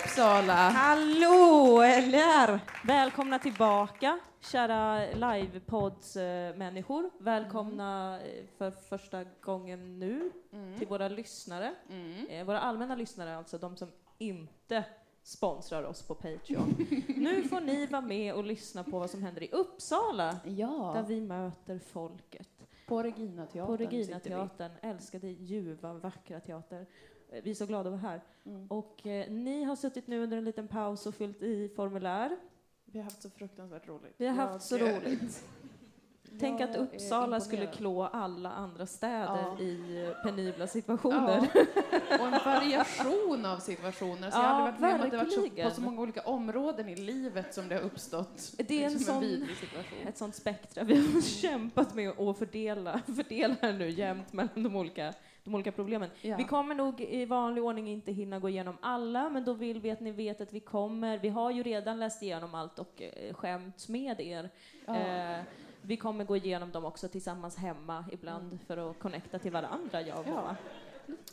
Uppsala! Hallå, eller? Välkomna tillbaka, kära livepods-människor. Välkomna eh, för första gången nu till våra lyssnare. Eh, Våra allmänna lyssnare, alltså de som inte sponsrar oss på Patreon. nu får ni vara med och lyssna på vad som händer i Uppsala, där Ja, vi möter folket. på Regina teatern På Regina teatern, älskade, ljuva, vackra teater. Eh, Vi är så glada att vara här. Mm. Och eh, ni har suttit nu under en liten paus och fyllt i formulär. Vi har haft så fruktansvärt roligt. Vi har haft så Jag- roligt. Tänk jag att är Uppsala skulle klå alla andra städer Ja. i penibla situationer. Ja, och en variation av situationer. Så jag har Ja, aldrig varit med om att det varit så, på så många olika områden i livet som det har uppstått. Det är en liksom sån- situation. Ett sånt spektra. Vi har kämpat med att fördela, fördela nu jämt mellan de olika, de olika problemen. Ja. Vi kommer nog i vanlig ordning inte hinna gå igenom alla, men då vill vi att ni vet att vi kommer. Vi har ju redan läst igenom allt och eh, skämt med er. Ja. Eh, vi kommer gå igenom dem också tillsammans hemma ibland för att connecta till varandra, jag och Ja.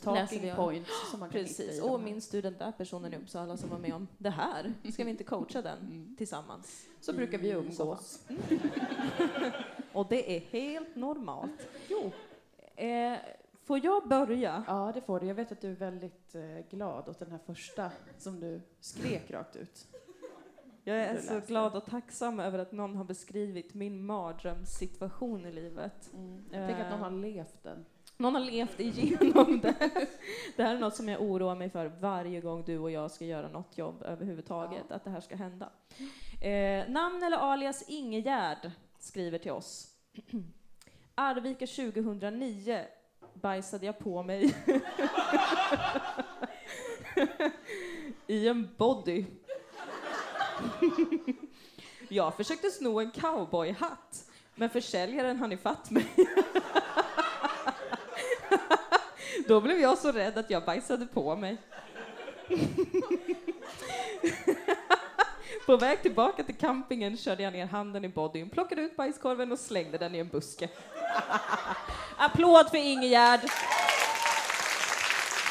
Talking points som man kan Precis, och här. min student där personen i Uppsala som var med om det här. Ska vi inte coacha den Mm. tillsammans? Så brukar vi i umgås. Och det är helt normalt. Jo. Eh, får jag börja? Ja, det får du. Jag vet att du är väldigt eh, glad åt den här första som du skrek rakt ut. Jag är så glad och tacksam över att någon har beskrivit min mardrömssituation i livet. Mm. Tänk att någon har levt den. Någon har levt igenom det. Det här är något som jag oroar mig för varje gång du och jag ska göra något jobb överhuvudtaget, att det här ska hända. Eh, namn eller alias Ingegärd skriver till oss. Arvika 2009 bajsade jag på mig i en body. Jag försökte sno en cowboyhatt, men försäljaren hann ifatt mig. Då blev jag så rädd att jag bajsade på mig. På väg tillbaka till campingen körde jag ner handen i bodyn, plockade ut bajskorven och slängde den i en buske. Applåd för Ingegärd!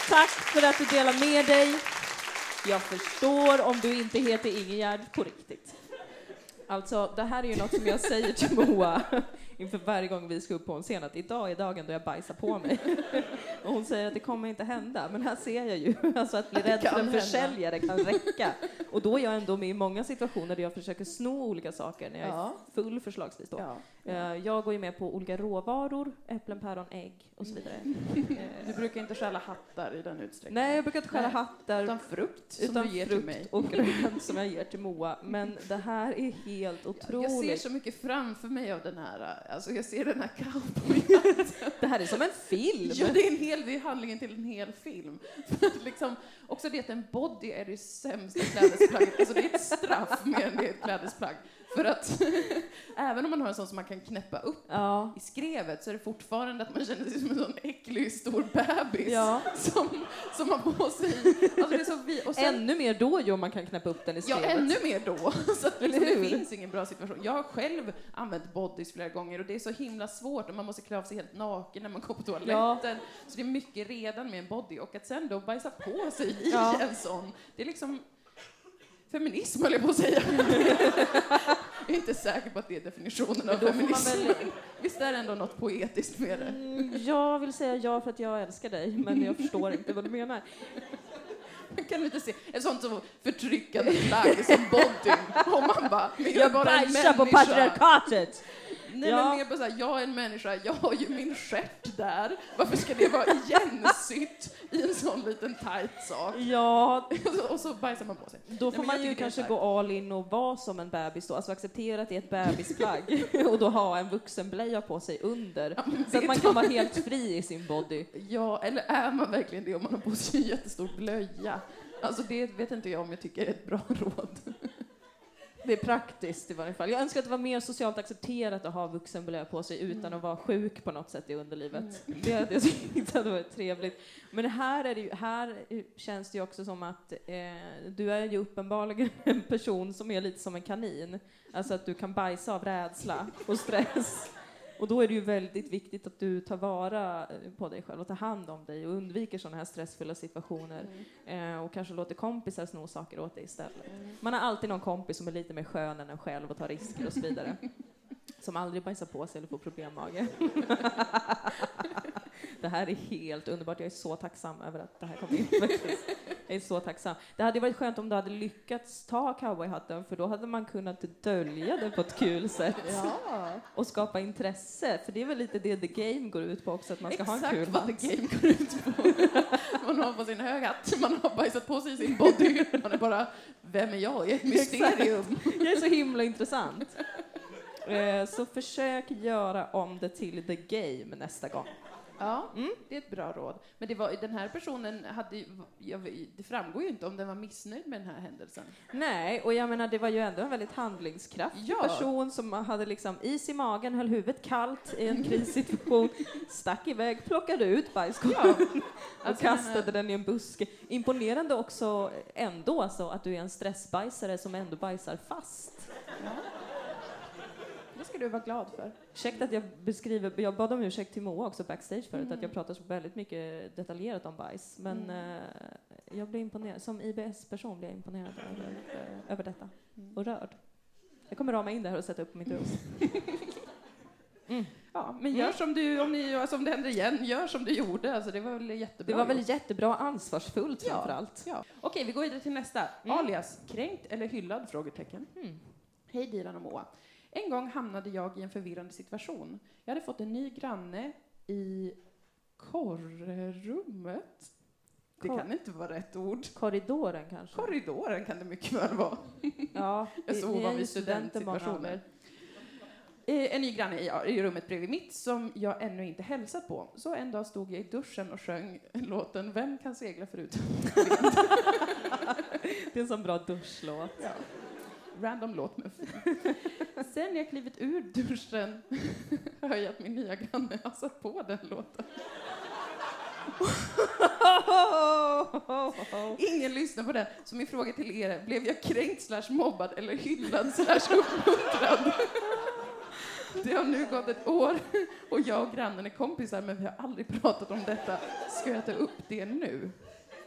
Tack för att du delar med dig. Jag förstår om du inte heter Ingegärd på riktigt. Alltså, det här är ju något som jag säger till Moa inför varje gång vi ska upp på en scen, att idag är dagen då jag bajsar på mig. Och hon säger att det kommer inte hända, men här ser jag ju, alltså att bli rädd för en försäljare kan räcka. Och då är jag ändå med i många situationer där jag försöker sno olika saker, när jag är full förslagsvis då. Ja. Eh, Jag går ju med på olika råvaror, äpplen, päron, ägg och så vidare. Du brukar inte stjäla hattar i den utsträckningen. Nej, jag brukar inte stjäla hattar Utan frukt som utan du ger till mig. och grönt som jag ger till Moa. Men det här är helt otroligt. Jag ser så mycket framför mig av den här, alltså jag ser den här cowboyen. Det här är som en film. Ja, det är en hel, det är handlingen till en hel film. Liksom, också det att en body är det sämsta klädesplagget, alltså det är ett straff mer än det är ett klädesplagg. För att även om man har en sån som man kan knäppa upp Ja. i skrevet så är det fortfarande att man känner sig som en sån äcklig stor bebis Ja. som, som har på sig, alltså det är så vi, och sen, Ännu mer då ju om man kan knäppa upp den i Ja, skrevet. ännu mer då. Så att liksom, det finns ingen bra situation. Jag har själv använt bodys flera gånger och det är så himla svårt och man måste klä av sig helt naken när man går på toaletten. Så det är mycket redan med en body och att sen då bajsa på sig i Ja. en sån, det är liksom feminism höll jag på att säga. jag är inte säker på att det är definitionen av man feminism. väl- Visst är det ändå något poetiskt med det? Mm, Jag vill säga ja för att jag älskar dig, men jag förstår inte vad du menar. Kan du inte se ett sånt så förtryckande plagg som bodyn? Och man bara, jag Jag bara bajsar på patriarkatet! Nej Ja. men mer på såhär, jag är en människa, jag har ju min stjärt där. Varför ska det vara igensytt i en sån liten tight sak? Ja, Och så, så bajsar man på sig. då får men man ju kanske så gå all in och vara som en bebis då, alltså acceptera att det är ett bebisplagg och då ha en vuxenblöja på sig under. Ja, Så att man kan vara helt fri i sin body. Ja, eller är man verkligen det om man har på sig en jättestor blöja? Alltså det vet inte jag om jag tycker är ett bra råd. Det är praktiskt i varje fall. Jag önskar att det var mer socialt accepterat att ha vuxenblöja på sig utan Mm. att vara sjuk på något sätt i underlivet. Det hade jag tyckt hade varit trevligt. Men här, är det ju, här känns det ju också som att eh, du är ju uppenbarligen en person som är lite som en kanin. Alltså att du kan bajsa av rädsla och stress. Och då är det ju väldigt viktigt att du tar vara på dig själv och tar hand om dig och undviker sådana här stressfulla situationer Mm. eh, och kanske låter kompisar sno saker åt dig istället. Man har alltid någon kompis som är lite mer skön än en själv och tar risker och så vidare. Som aldrig bajsar på sig eller får problemmage. det här är helt underbart. Jag är så tacksam över att det här kom in. Är så tacksam. Det hade varit skönt om du hade lyckats ta cowboyhatten för då hade man kunnat dölja det på ett kul sätt Ja, och skapa intresse. För det är väl lite det the game går ut på också, att man ska ha en exakt kul vad hatt. the game går ut på. Man har på sin hög hatt, man har bajsat på sig sin body. Man är bara, vem är jag? Jag är ett mysterium. Jag är så himla intressant. Eh, Så försök göra om det till the game nästa gång. Ja, Mm. det är ett bra råd. Men det var, den här personen hade jag, det framgår ju inte om den var missnöjd med den här händelsen. Nej, och jag menar det var ju ändå en väldigt handlingskraftig Ja. person som hade liksom is i magen, höll huvudet kallt i en krissituation, stack iväg, plockade ut bajskorven och Alltså, kastade menar- den i en buske. Imponerande också ändå alltså att du är en stressbajsare som ändå bajsar fast. Ja. Ska du vara glad för. Ursäkta att jag beskriver, jag bad om ursäkt till Moa också backstage förut, Mm. att jag pratar så väldigt mycket detaljerat om bajs. Men Mm. eh, jag blir imponerad, som IBS-person blir jag imponerad över, eh, över detta. Mm. Och rörd. Jag kommer rama in det här och sätta upp på mitt rum. Ja, men gör Mm. som du, om, ni, alltså, om det händer igen, gör som du gjorde. Alltså, det var väl jättebra Det var väl gjort. jättebra ansvarsfullt Ja. framför allt. Ja. Okej, vi går vidare till nästa. Mm. Alias, kränkt eller hyllad? Frågetecken. Mm. Hej Dilan och Moa. En gång hamnade jag i en förvirrande situation. Jag hade fått en ny granne i korrummet. Det Kor- kan inte vara rätt ord. Korridoren kanske? Korridoren kan det mycket väl vara. ja, Jag vi- sov vi av är i ju studenter många av studentsituationer. er. Eh, En ny granne i, i rummet bredvid mitt som jag ännu inte hälsat på. Så en dag stod jag i duschen och sjöng låten Vem kan segla förut? Det är en sån bra duschlåt. Ja. Random låt men fin. Sen när jag klivit ur duschen hör jag att min nya granne har satt på den låten. Ingen lyssnar på den. Så min fråga till er är, blev jag kränkt slash mobbad eller hyllad slash uppmuntrad? Det har nu gått ett år och jag och grannen är kompisar men vi har aldrig pratat om detta. Ska jag ta upp det nu?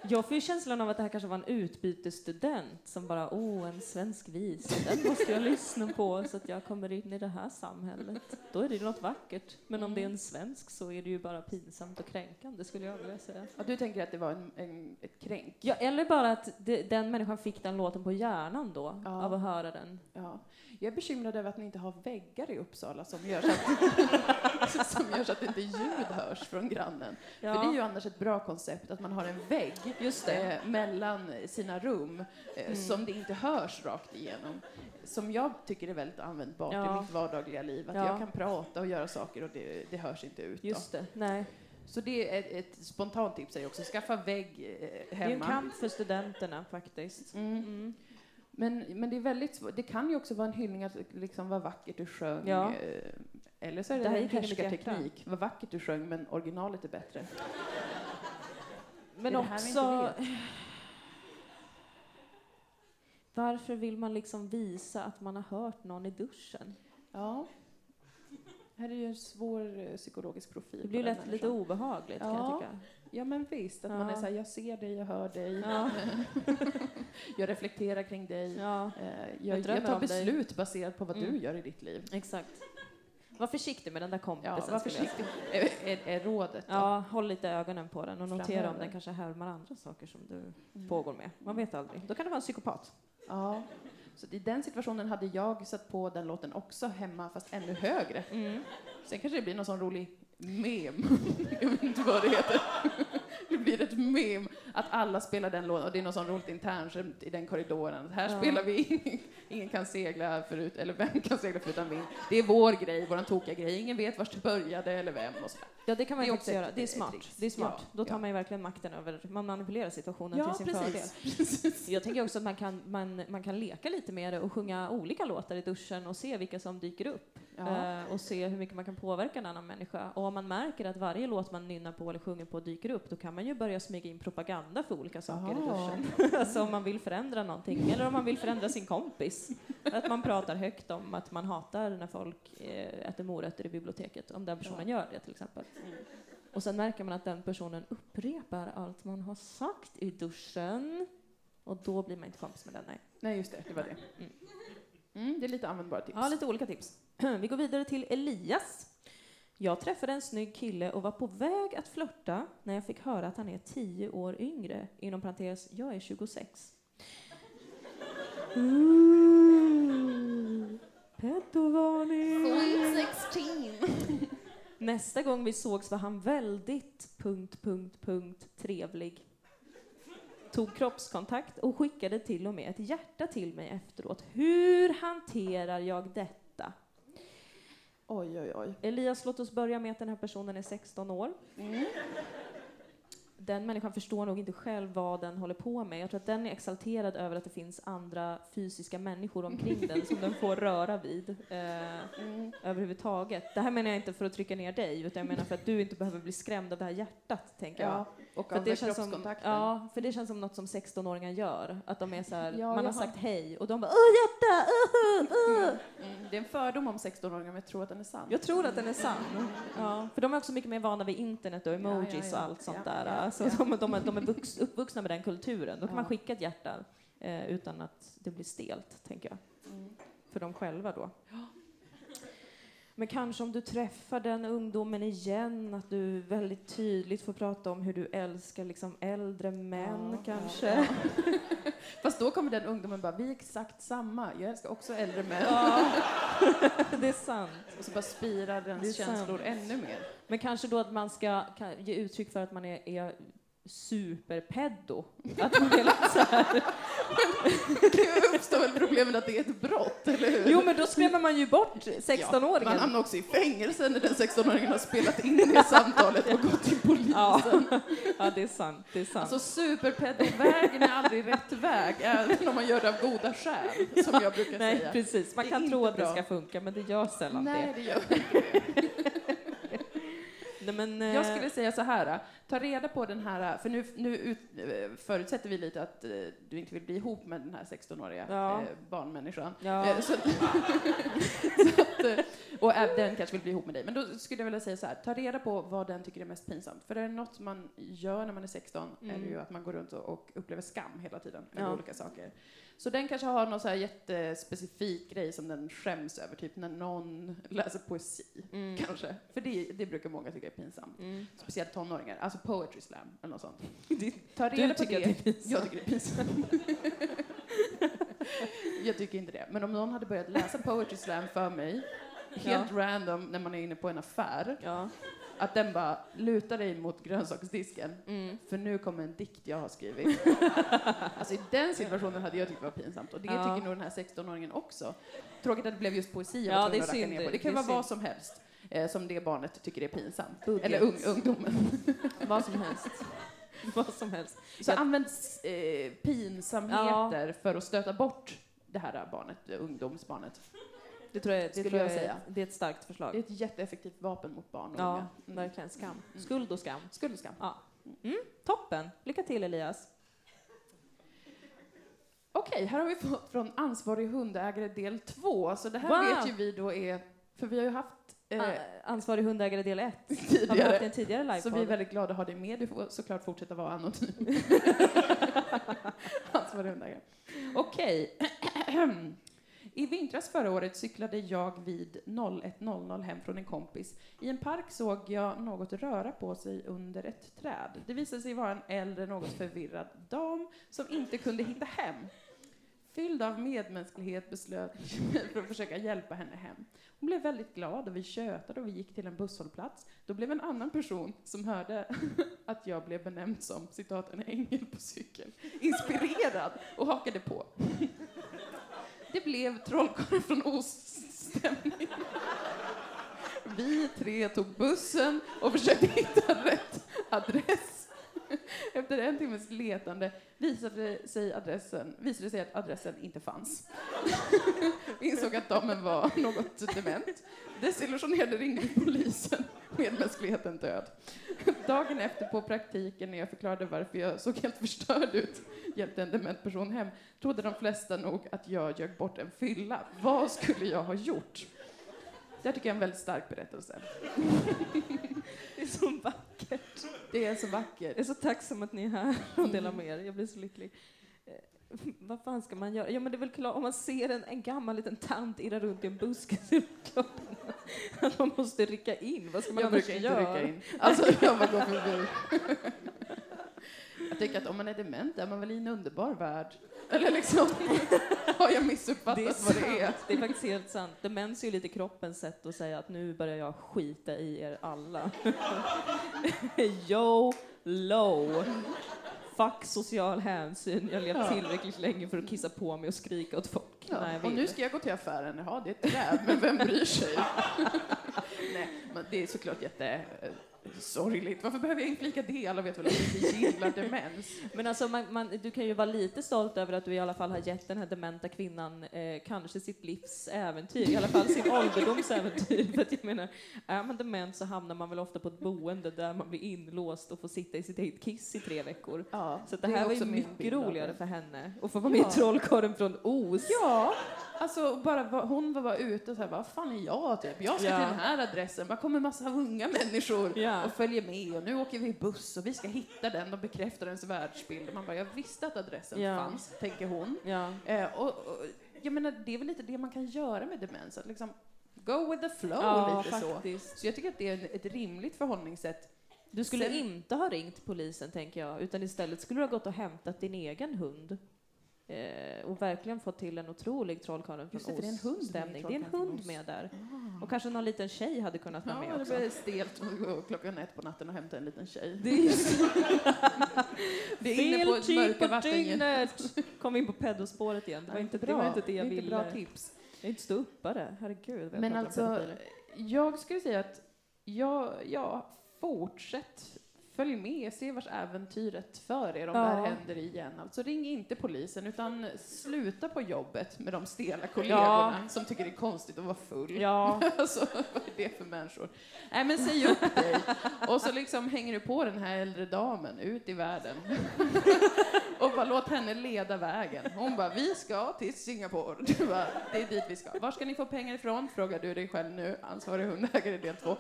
Jag får ju känslan av att det här kanske var en utbytesstudent som bara, åh, en svensk visa, den måste jag lyssna på så att jag kommer in i det här samhället. Då är det ju något vackert. Men om det är en svensk så är det ju bara pinsamt och kränkande, skulle jag vilja säga. Ja, du tänker att det var en, en, ett kränk? Ja, eller bara att det, den människan fick den låten på hjärnan då, Ja. av att höra den. Ja. Jag är bekymrad över att ni inte har väggar i Uppsala som gör så att, som gör så att inte ljud hörs från grannen. För det är ju annars ett bra koncept att man har en vägg eh, mellan sina rum eh, Mm. som det inte hörs rakt igenom. Som jag tycker är väldigt användbart Ja. i mitt vardagliga liv. Att Ja. jag kan prata och göra saker och det, det hörs inte ut. Då. Just det. Nej. Så det är ett, ett spontant tips är också, skaffa vägg eh, Det är hemma. en kamp för studenterna faktiskt. Mm. Mm. Men, men det är väldigt. Det kan ju också vara en hyllning att liksom vad vackert du sjöng. Ja. eh, Eller så är det, Det här en härskarteknik. Vad vackert du sjöng, men originalet är bättre. Men det också... Varför vill man liksom visa att man har hört någon i duschen? Ja. Här är ju en svår eh, psykologisk profil. Det blir lätt lite människan. obehagligt kan Ja. jag tycka. Ja, men visst. Att man är Ja. så här, jag ser dig, jag hör dig. Ja. jag reflekterar kring dig. ja, Eh, Jag Jag, jag tar om dig. beslut baserat på vad du Mm. gör i ditt liv. exakt. Var försiktig med den där kompisen. Ja, var försiktig, är, är, är rådet. då. Ja, håll lite ögonen på den och notera om Framöver. den kanske härmar andra saker som du Mm. pågår med. Man vet aldrig. Då kan det vara en psykopat. Ja. Så i den situationen hade jag satt på den låten också hemma, fast ännu högre. Sen kanske det blir någon sån rolig mem. jag vet inte vad det heter. det blir ett mem att alla spelar den låten och det är någon sån roligt internskämt i den korridoren. Här Ja. spelar vi Ingen kan segla förut, eller vem kan segla förutom vind. Det är vår grej, våran tokiga grej. Ingen vet var det började eller vem och sådär. Ja, det kan man ju också göra. Det är smart. Det är smart. Ja, Då tar ja. man ju verkligen makten över, man manipulerar situationen Ja, till sin precis. fördel. Jag tänker också att man kan, man, man kan leka lite med det och sjunga olika låtar i duschen och se vilka som dyker upp. Ja. Eh, och se hur mycket man kan påverka en annan människa. Och om man märker att varje låt man nynnar på eller sjunger på dyker upp, då kan man ju börja smyga in propaganda blanda för olika saker i Aha. duschen. alltså om man vill förändra någonting, eller om man vill förändra sin kompis. Att man pratar högt om att man hatar när folk eh, äter morötter i biblioteket, om den personen gör det till exempel. Och sen märker man att den personen upprepar allt man har sagt i duschen. Och då blir man inte kompis med den, nej. Nej, just det, det var det. Mm. Mm, det är lite användbara tips. Ja, lite olika tips. Vi går vidare till Elias. Jag träffade en snygg kille och var på väg att flörta när jag fick höra att han är tio år yngre. Inom parentes, jag är 26. Ooh, Pedovarning! Sweet 16! Nästa gång vi sågs var han väldigt punkt, punkt, punkt trevlig. Tog kroppskontakt och skickade till och med ett hjärta till mig efteråt. Hur hanterar jag detta? Oj, oj, oj. Elias, låt oss börja med att den här personen är 16 år. Mm. Den människan förstår nog inte själv vad den håller på med. Jag tror att den är exalterad över att det finns andra fysiska människor omkring den som den får röra vid eh, Mm. överhuvudtaget. Det här menar jag inte för att trycka ner dig, utan jag menar för att du inte behöver bli skrämd av det här hjärtat, tänker jag. Och För som, kroppskontakten. ja, för det känns som något som 16-åringar gör. Att de är så här, Ja, man jag har sagt hej och de bara ”Åh, hjärta! Uh, uh, uh. Mm. Det är en fördom om 16-åringar, men jag tror att den är sann. Jag tror att den är sann. Ja, för de är också mycket mer vana vid internet och emojis Ja, ja, och allt sånt där. Alltså. De, de, är- de är vux, uppvuxna med den kulturen. Då kan man skicka ett hjärta eh, utan att det blir stelt, tänker jag. Mm. För dem själva då. Men kanske om du träffar den ungdomen igen, att du väldigt tydligt får prata om hur du älskar liksom äldre män Ja, kanske. ja, ja. Fast då kommer den ungdomen bara, vi är exakt samma, jag älskar också äldre män. Ja, det är sant. Och så bara spirar är dens sant. känslor ännu mer. Men kanske då att man ska ge uttryck för att man är, är superpeddo. Att man är lite så här. Det uppstår väl problemet att det är ett brott, eller hur? Jo, men då skrämmer man ju bort man 16-åringen. hamnar också i fängelse när den 16-åringen har spelat in det samtalet och gått till polisen. Ja. ja, det är sant. Det är sant. Alltså superpedovägen är aldrig rätt väg, även om man gör det av goda skäl, som jag brukar Nej, säga. precis. Man Det kan tro att det bra. ska funka, men det gör sällan Nej, det. det gör inte. Nej, men, Jag eh, skulle säga så här, ta reda på den här, för nu, nu ut, eh, förutsätter vi lite att eh, du inte vill bli ihop med den här 16-åriga Ja. eh, barnmänniskan. Ja. Så, så att, och den kanske vill bli ihop med dig. Men då skulle jag vilja säga så här, ta reda på vad den tycker är mest pinsamt. För är det något man gör när man är 16 är det Mm. ju att man går runt och, upplever skam hela tiden Ja. över olika saker. Så den kanske har någon så här jättespecifik grej som den skäms över, typ när någon läser poesi. Mm. Kanske. För det, det brukar många tycka är pinsamt. Mm. Speciellt tonåringar. Alltså poetry slam eller något sånt. Du Ta reda på tycker det. att det är pinsamt. Jag tycker det är pinsamt. jag tycker inte det. Men om någon hade börjat läsa poetry slam för mig, helt random när man är inne på en affär, Ja. att den bara lutar dig mot grönsaksdisken, Mm. för nu kommer en dikt jag har skrivit. alltså i den situationen hade jag tyckt det var pinsamt. Och det Ja. tycker nog den här 16-åringen också. Tråkigt att det blev just poesi jag Ja, var det är synd. ner på. Det kan Det vara vad synd. som helst. Eh, som det barnet tycker är pinsamt. Budget. Eller ung, ungdomen. Vad som helst. Vad som helst. Så Jag- använd eh, pinsamheter för att stöta bort det här barnet, eh, ungdomsbarnet. Det tror jag, det Skulle tror jag jag säga. Är, det är ett starkt Det är förslag. ett jätteeffektivt vapen mot barn och Ja, unga. Mm. verkligen. Skam. Skuld och skam. Skuld och skam. Toppen. Lycka till Elias. Okej, här har vi fått från ansvarig hundägare del 2. Så det här Wow. vet ju vi då är, för vi har ju haft eh, Ah, Ansvarig hundägare del 1. Har vi haft tidigare. en tidigare? Så vi är väldigt glada att ha dig med. Du får såklart fortsätta vara anonym. Ansvarig hundägare. Okej. I vintras förra året cyklade jag vid 01.00 hem från en kompis. I en park såg jag något röra på sig under ett träd. Det visade sig vara en äldre, något förvirrad dam som inte kunde hitta hem. Fylld av medmänsklighet beslöt jag mig för att försöka hjälpa henne hem. Hon blev väldigt glad och vi tjötade och vi gick till en busshållplats. Då blev en annan person som hörde att jag blev benämnd som citat en ängel på cykel inspirerad och hakade på. Det blev trollkarlen från Oststämning. Vi tre tog bussen och försökte hitta rätt adress. Efter en timmes letande visade sig adressen, visade det sig att adressen inte fanns. Vi insåg att damen var något dement. Desillusionerade ringde polisen medmänskligheten död. Dagen efter på praktiken när jag förklarade varför jag såg helt förstörd ut, hjälpte en dement person hem, trodde de flesta nog att jag ljög bort en fylla. Vad skulle jag ha gjort? Det här tycker jag är en väldigt stark berättelse. Det är så vackert. Det är så vackert. Jag är så tacksam att ni är här och delar med er. Jag blir så lycklig. Eh, Vad fan ska man göra? Ja, men det är väl klart, om man ser en, en gammal liten tant irra runt i en buske så är det klart att man måste rycka in. Vad ska man Jag annars brukar inte göra? rycka in. Alltså, jag bara går förbi. Jag tänker att om man är dement är man väl i en underbar värld. Eller liksom, har jag missuppfattat vad det är? Det är faktiskt helt sant. Demens är ju lite kroppens sätt att säga att nu börjar jag skita i er alla. Yo, low. Fuck social hänsyn. Jag har levt tillräckligt länge för att kissa på mig och skrika åt folk Ja, och nu ska jag gå till affären. Jaha, det är ett träd, men vem bryr sig? Nej, men det är såklart jätte sorgligt. Varför behöver jag inflika det? Alla vet väl att inte gillar demens. Men alltså, man, man, du kan ju vara lite stolt över att du i alla fall har gett den här dementa kvinnan eh, kanske sitt livs äventyr, i alla fall sin ålderdoms äventyr. För att jag menar, är man dement så hamnar man väl ofta på ett boende där man blir inlåst och får sitta i sitt eget kiss i tre veckor. Ja, Så det här var ju mycket roligare för henne att få vara med i Ja. Trollkarlen från Oz. Ja, alltså bara hon var ute och så här, vad fan är jag typ? Jag ska Ja. till den här adressen, bara kommer massa unga människor Ja. Och följer med och nu åker vi buss och vi ska hitta den, de bekräftar ens världsbild. Man bara, jag visste att adressen Ja. fanns, tänker hon. Ja. Eh, och, och, jag menar, det är väl lite det man kan göra med demens, att liksom go with the flow Ja, lite så. faktiskt. Så jag tycker att det är ett rimligt förhållningssätt. Du skulle Sen- inte ha ringt polisen, tänker jag, utan istället skulle du ha gått och hämtat din egen hund. Eh, och verkligen fått till en otrolig Trollkarlen från Just det, det är en Oz hund med stämning. Det är en hund med där. Och kanske någon liten tjej hade kunnat vara med Ja, det också. blir stelt att gå klockan ett på natten och hämta en liten tjej. Det är Det är inne på ett mörka på vatten. dygnet! Kom in på pedospåret igen. Det var inte, det var inte det jag ville. bra tips. Jag är inte ståuppare, herregud. jag Men alltså, jag skulle säga att ja, ja, fortsätt. Följ med, se vars äventyret för er om Ja. det här händer igen. Alltså ring inte polisen utan sluta på jobbet med de stela kollegorna som tycker det är konstigt att vara full. Ja, Alltså, vad är det för människor? Nej, men säg upp dig. Och så liksom hänger du på den här äldre damen ut i världen. Och bara låt henne leda vägen. Hon bara, vi ska till Singapore. Du bara, det är dit vi ska. Var ska ni få pengar ifrån? Frågar du dig själv nu, ansvarig hundägare del två.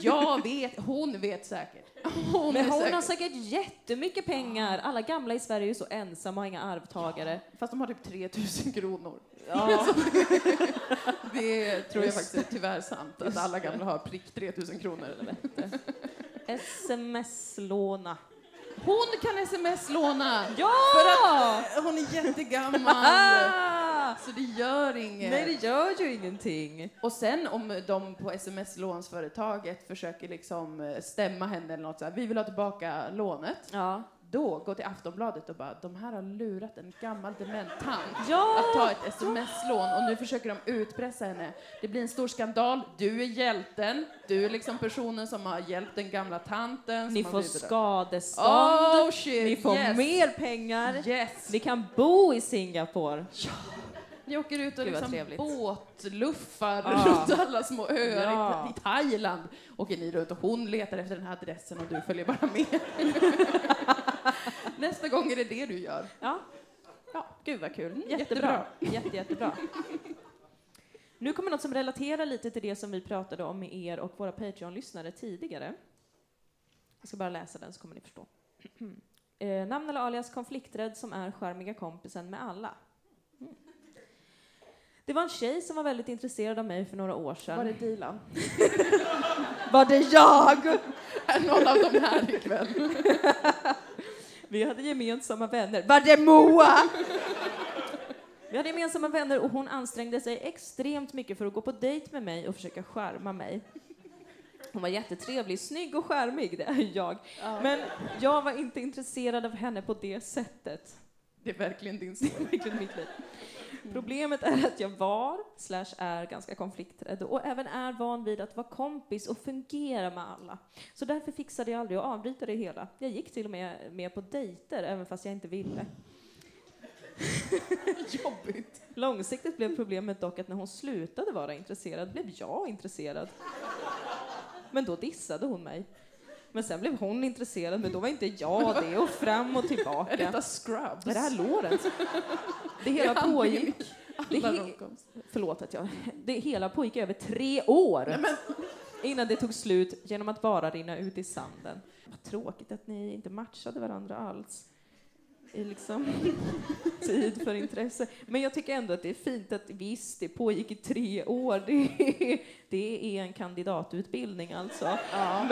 Jag vet, hon vet säkert. Hon men hon säker. har säkert jättemycket pengar. Alla gamla i Sverige är ju så ensamma och inga arvtagare. Fast de har typ 3000 kronor. Ja. Det tror jag faktiskt är tyvärr sant, att alla gamla har prick 3000 kronor. Sms-låna. Hon kan sms-låna! Ja! Hon är jättegammal, Ah! Så det gör inget. Nej, det gör ju ingenting. Och sen om de på sms-lånsföretaget försöker liksom eh, stämma henne eller något så här, vi vill ha tillbaka lånet. Ja. Då gå till Aftonbladet och bara, de här har lurat en gammal dement tant Ja! att ta ett sms-lån och nu försöker de utpressa henne. Det blir en stor skandal, du är hjälten, du är liksom personen som har hjälpt den gamla tanten. Ni får skadestånd. Oh shit, Ni får yes. mer pengar. Yes! Ni kan bo i Singapore. Ni åker ut och liksom båtluffar Ja. runt alla små öar Ja. i, i Thailand. Åker ni runt och hon letar efter den här adressen och du följer bara med. Nästa gång är det det du gör. Ja. ja. Gud vad kul. jättebra. Jättebra. Jätte, jättebra. Nu kommer något som relaterar lite till det som vi pratade om med er och våra Patreon-lyssnare tidigare. Jag ska bara läsa den så kommer ni förstå. eh, namn eller alias konflikträdd som är skärmiga kompisen med alla. Det var en tjej som var väldigt intresserad av mig för några år sedan. Var det Dilan? Var det jag? Är någon av dem här ikväll? Vi hade gemensamma vänner. Var det Moa? Vi hade gemensamma vänner och hon ansträngde sig extremt mycket för att gå på dejt med mig och försöka skärma mig. Hon var jättetrevlig, snygg och skärmig, det är jag. Men jag var inte intresserad av henne på det sättet. Det är verkligen din är verkligen mitt liv. Problemet är att jag var, slash är, ganska konflikträdd och även är van vid att vara kompis och fungera med alla. Så därför fixade jag aldrig att avbryta det hela. Jag gick till och med med på dejter, även fast jag inte ville. Jobbigt. Långsiktigt blev problemet dock att när hon slutade vara intresserad blev jag intresserad. Men då dissade hon mig. Men sen blev hon intresserad, men då var inte jag det. Och fram och Är tillbaka. detta Scrubs? Är det här Lorentz? Det hela är pågick... Det he-. Förlåt att jag... Det hela pågick över tre år. Nej, men, Innan det tog slut genom att bara rinna ut i sanden. Vad tråkigt att ni inte matchade varandra alls. I liksom tid för intresse. Men jag tycker ändå att det är fint att visst, det pågick i tre år. Det är, det är en kandidatutbildning alltså. ja,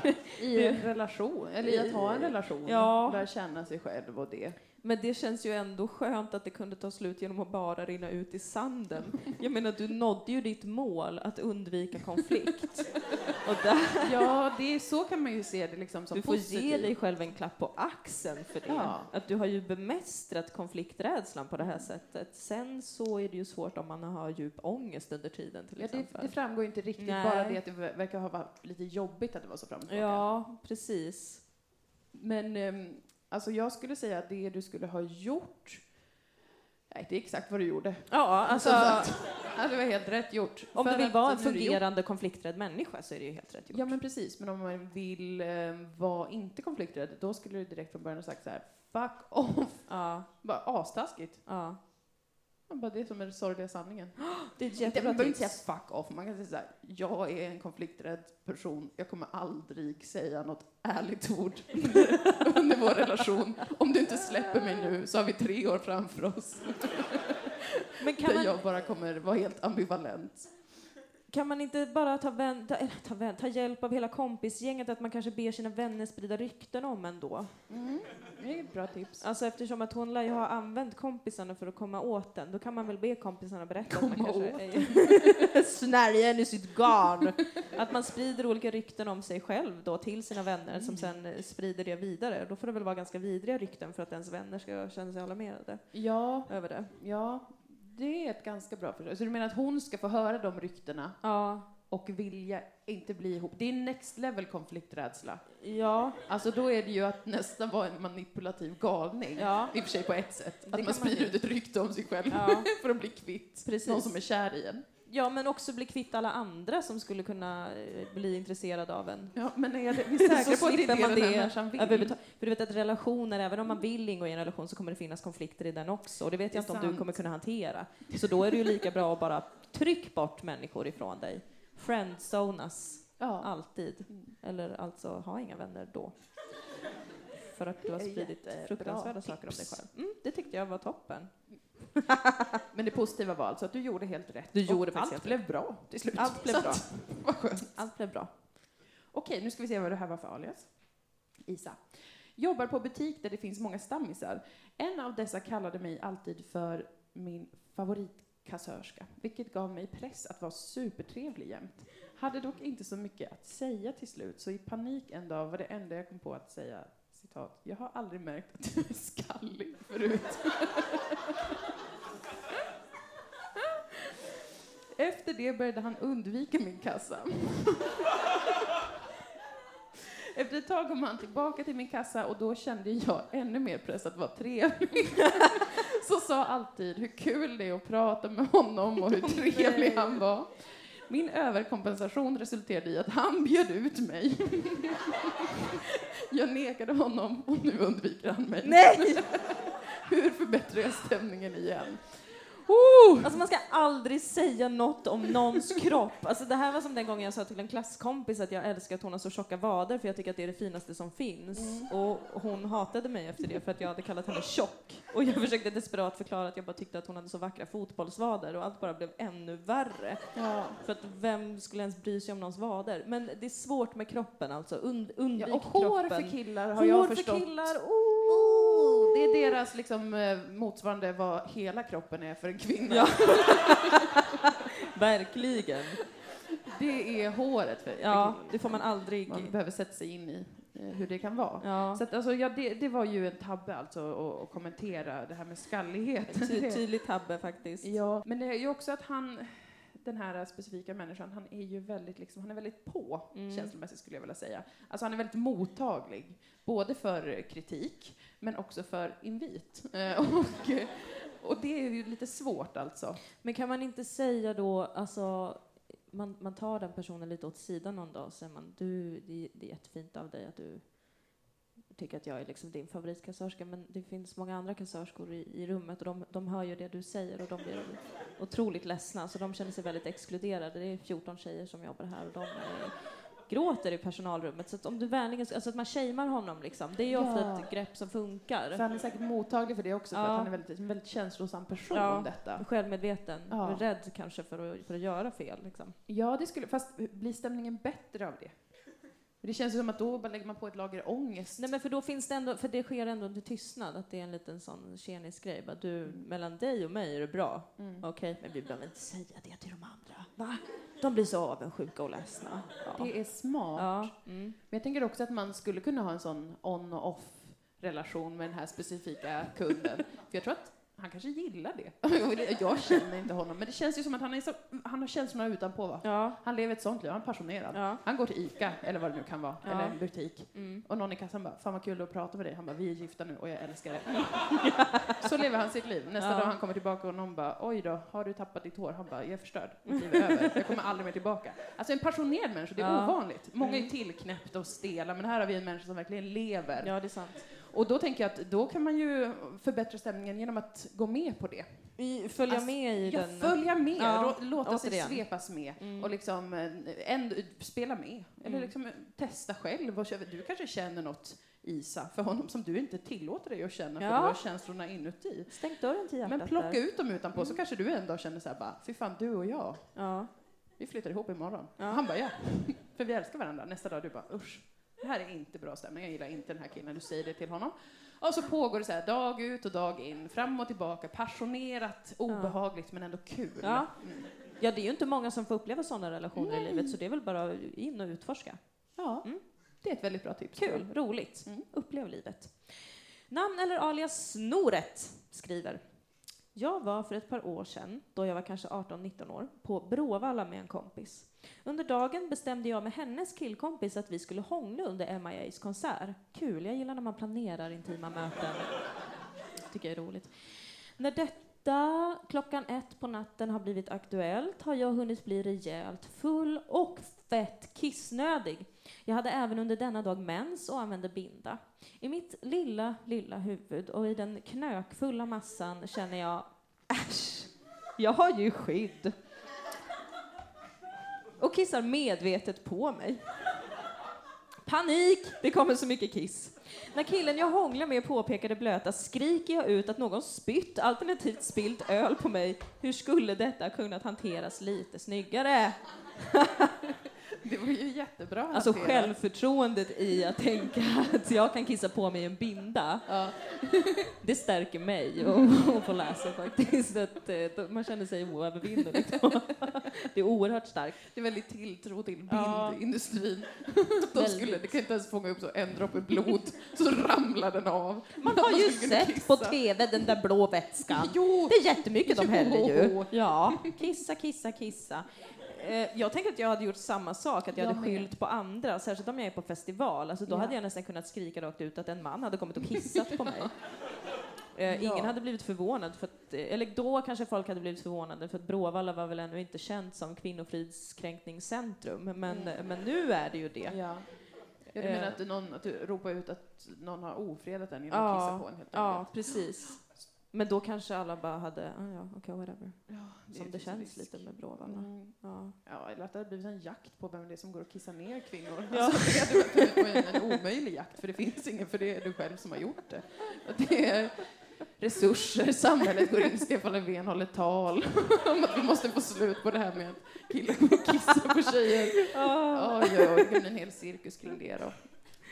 I en relation, eller i att ha en relation. Ja. Lära känna sig själv och det. Men det känns ju ändå skönt att det kunde ta slut genom att bara rinna ut i sanden. Jag menar, du nådde ju ditt mål att undvika konflikt. Ja, det är, så kan man ju se det liksom som du får positivt. ge dig själv en klapp på axeln för det. Ja. Att du har ju bemästrat konflikträdslan på det här sättet. Sen så är det ju svårt om man har djup ångest under tiden till Ja, det, exempel. det framgår inte riktigt, Nej. bara det att det verkar ha varit lite jobbigt att det var så fram och tillbaka. Ja, precis. Men ehm, alltså jag skulle säga att det du skulle ha gjort, nej det är exakt vad du gjorde. Ja, alltså, Så att, ja, det var helt rätt gjort. om du För vill att vara en fungerande konflikträdd människa så är det ju helt rätt gjort. Ja men precis, men om man vill eh, vara inte konflikträdd, då skulle du direkt från början ha sagt så här: fuck off, Ja, bara astaskigt. ja. Bara, det som är den sorgliga sanningen. Det är ett jättebra man behöver inte tips. säga fuck off, man kan säga så här, jag är en konflikträdd person, jag kommer aldrig säga något ärligt ord under, under vår relation. Om du inte släpper mig nu så har vi tre år framför oss Men kan där man, jag bara kommer vara helt ambivalent. Kan man inte bara ta, vän, ta, ta, vän, ta hjälp av hela kompisgänget, att man kanske ber sina vänner sprida rykten om en då? Mm. Det är ett bra tips. Alltså eftersom att hon lär ju ha använt kompisarna för att komma åt den, då kan man väl be kompisarna berätta att man Komma kanske är snärjen i sitt garn. Att man sprider olika rykten om sig själv då till sina vänner som sen eh, sprider det vidare. Då får det väl vara ganska vidriga rykten för att ens vänner ska känna sig alarmerade Ja, över det. ja, det är ett ganska bra förslag. Så du menar att hon ska få höra de ryktena Ja, och vilja inte bli ihop? Det är next level konflikträdsla. ja, Alltså då är det ju att nästan vara en manipulativ galning. ja. I och för sig på ett sätt. Att man sprider ut ett rykte om sig själv Ja, för att bli kvitt precis. någon som är kär i en. Ja, men också bli kvitt alla andra som skulle kunna eh, bli intresserade av en. Ja, men är det, vi är säkra på att det är det man den här människan vill? För du vet att relationer, även om man vill ingå i en relation så kommer det finnas konflikter i den också. Och det vet Det jag inte om du sant. kommer kunna hantera. Så då är det ju lika bra att bara tryck bort människor ifrån dig. Friendzonas, Ja. alltid. Mm. Eller alltså, ha inga vänner då. För att du har är spridit jättebra fruktansvärda saker om dig tips. själv. Mm, det tyckte jag var toppen. Men det positiva var alltså att du gjorde helt rätt. Du gjorde allt helt blev bra till slut. Allt blev bra. Vad skönt. Allt blev bra. Okej, nu ska vi se vad det här var för alias. Isa. Jobbar på butik där det finns många stammisar. En av dessa kallade mig alltid för min favoritkassörska, vilket gav mig press att vara supertrevlig jämt. Hade dock inte så mycket att säga till slut, så i panik en dag var det enda jag kom på att säga citat, jag har aldrig märkt att du är skallig förut. Efter det började han undvika min kassa. Efter ett tag kom han tillbaka till min kassa och då kände jag ännu mer press att vara trevlig. Så sa alltid hur kul det är att prata med honom och hur trevlig han var. Min överkompensation resulterade i att han bjöd ut mig. Jag nekade honom och nu undviker han mig. Nej! Hur förbättrar jag stämningen igen? Oh! Alltså man ska aldrig säga något om någons kropp. Alltså det här var som den gången jag sa till en klasskompis att jag älskar att hon har så tjocka vader för jag tycker att det är det finaste som finns. Och hon hatade mig efter det för att jag hade kallat henne tjock. Och jag försökte desperat förklara att jag bara tyckte att hon hade så vackra fotbollsvader och allt bara blev ännu värre. Ja. För att vem skulle ens bry sig om någons vader? Men det är svårt med kroppen alltså. Und, undvik Ja, och hår kroppen. för killar har hår jag för förstått. killar, Oh, oh! det är deras liksom, eh, motsvarande vad hela kroppen är för en kvinna. Ja. Verkligen. Det är håret för, Ja, det får man aldrig... Man behöver sätta sig in i eh, hur det kan vara. Ja. Så att, alltså, ja, det, det var ju en tabbe alltså att, att kommentera det här med skallighet. Ty, tydlig tabbe faktiskt. Ja, men det är ju också att han, den här specifika människan, han är ju väldigt, liksom, han är väldigt på Mm. känslomässigt skulle jag vilja säga. Alltså han är väldigt mottaglig, både för kritik men också för invit. Eh, Och, och det är ju lite svårt alltså. Men kan man inte säga då, alltså, man, man tar den personen lite åt sidan någon dag och säger man, du, det, det är jättefint av dig att du tycker att jag är liksom din favoritkassörska, men det finns många andra kassörskor i, i rummet och de, de hör ju det du säger och de blir otroligt ledsna, så de känner sig väldigt exkluderade. Det är 14 tjejer som jobbar här och de är, gråter i personalrummet. Så att om du vänligen, alltså att man shamear honom liksom, det är ju ofta Ja. ett grepp som funkar. För han är säkert mottaglig för det också, för Ja. att han är väldigt, en väldigt känslosam person Ja. om detta. Självmedveten, Ja. rädd kanske för att, för att göra fel. Liksom. Ja, det skulle, fast blir stämningen bättre av det? För Det känns som att då bara lägger man på ett lager ångest. Nej men för då finns det ändå, för det sker ändå under tystnad, att det är en liten sån tjenisk grej. Bara, du, mellan dig och mig är det bra. Mm. Okej, men vi behöver inte säga det till de andra. Va? De blir så avundsjuka och ledsna. Ja. Det är smart. ja. Mm. Men jag tänker också att man skulle kunna ha en sån on och off relation med den här specifika kunden. För jag tror att han kanske gillar det. Jag känner inte honom, men det känns ju som att han, är så, han har känslorna utanpå. Va? Ja. Han lever ett sånt liv, han är passionerad. Ja. Han går till ICA, eller vad det nu kan vara, Ja. eller en butik. Mm. Och någon i kassan bara, fan vad kul att prata med dig. Han bara, vi är gifta nu och jag älskar det. så lever han sitt liv. Nästa dag han kommer tillbaka och någon bara, oj då, har du tappat ditt hår? Han bara, jag är förstörd. Mitt liv är över. Jag kommer aldrig mer tillbaka. Alltså en passionerad människa, det är ovanligt. Många är Mm. tillknäppta och stela, men här har vi en människa som verkligen lever. ja, det är sant. Och då tänker jag att då kan man ju förbättra stämningen genom att gå med på det. I, följa Alltså, med i Ja, den... följa med, Ja, låta sig återigen. svepas med Mm. och liksom eh, ändå, spela med. Eller Mm. liksom eh, testa själv. Och, du kanske känner något Isa för honom som du inte tillåter dig att känna för Ja. du har känslorna inuti. Stäng dörren till hjärtat Men plocka där. ut dem utanpå så kanske du en dag känner så här bara, fy fan du och jag, Ja. vi flyttar ihop imorgon. Ja. Han bara ja, för vi älskar varandra. Nästa dag du bara usch, det här är inte bra stämning, jag gillar inte den här killen, du säger det till honom. Och så pågår det så här dag ut och dag in, fram och tillbaka, passionerat, obehagligt men ändå kul. Ja. Mm. ja, det är ju inte många som får uppleva sådana relationer i livet, så det är väl bara in och utforska. Ja, Mm. det är ett väldigt bra tips. Kul, roligt. Mm. Upplev livet. Namn eller alias Snoret skriver. Jag var för ett par år sedan, då jag var kanske 18-19 år, på Bråvalla med en kompis. Under dagen bestämde jag med hennes killkompis att vi skulle hångla under MIAs konsert. Kul, jag gillar när man planerar intima möten. Tycker jag är roligt. När detta klockan ett på natten har blivit aktuellt har jag hunnit bli rejält full och fett kissnödig. Jag hade även under denna dag mens och använde binda. I mitt lilla, lilla huvud och i den knökfulla massan känner jag äsch, jag har ju skydd. Och kissar medvetet på mig. Panik! Det kommer så mycket kiss. När killen jag hånglar med påpekar det blöta skriker jag ut att någon spytt alternativt spilt öl på mig. Hur skulle detta kunnat hanteras lite snyggare? Det var ju jättebra Alltså självförtroendet i att tänka att jag kan kissa på mig en binda, Ja. det stärker mig och, och få läsa faktiskt. Att, eh, man känner sig oövervinnelig. Det är oerhört starkt. Det är väldigt tilltro till Ja. bildindustrin. De skulle, det kan inte ens fånga upp så en droppe blod, så ramlar den av. Man har ju sett på. TV den där blå vätskan. Jo, Det är jättemycket de häller ju. Ja, kissa, kissa, kissa. Eh, Jag tänker att jag hade gjort samma sak, att jag, Jag hade skyllt på andra, särskilt om jag är på festival. Alltså, då Ja. hade jag nästan kunnat skrika rakt ut att en man hade kommit och kissat på mig. Eh, Ingen Ja. hade blivit förvånad, för att, eh, eller då kanske folk hade blivit förvånade, för att Bråvalla var väl ännu inte känt som kvinnofridskränkningscentrum, men, Mm. men nu är det ju det. Ja. Ja, du Eh. menar att, någon, att du ropar ut att någon har ofredat en genom att Ja, kissa på en helt Ja, enkelt? precis. Men då kanske alla bara hade, ah, ja, okej, whatever. Ja, Som det finns en känns risk. lite med Bråvalla. Mm. Ja. Ja, eller att det hade blivit en jakt på vem det är som går och kissar ner kvinnor. Ja. Alltså, det varit en, en omöjlig jakt, för det finns ingen, för det är du själv som har gjort det. Att det är resurser, samhället går in, Stefan Löfven håller tal om att vi måste få slut på det här med att killar går och kissar på tjejer. Oj, oj, oj, det kan bli en hel cirkus kring det då.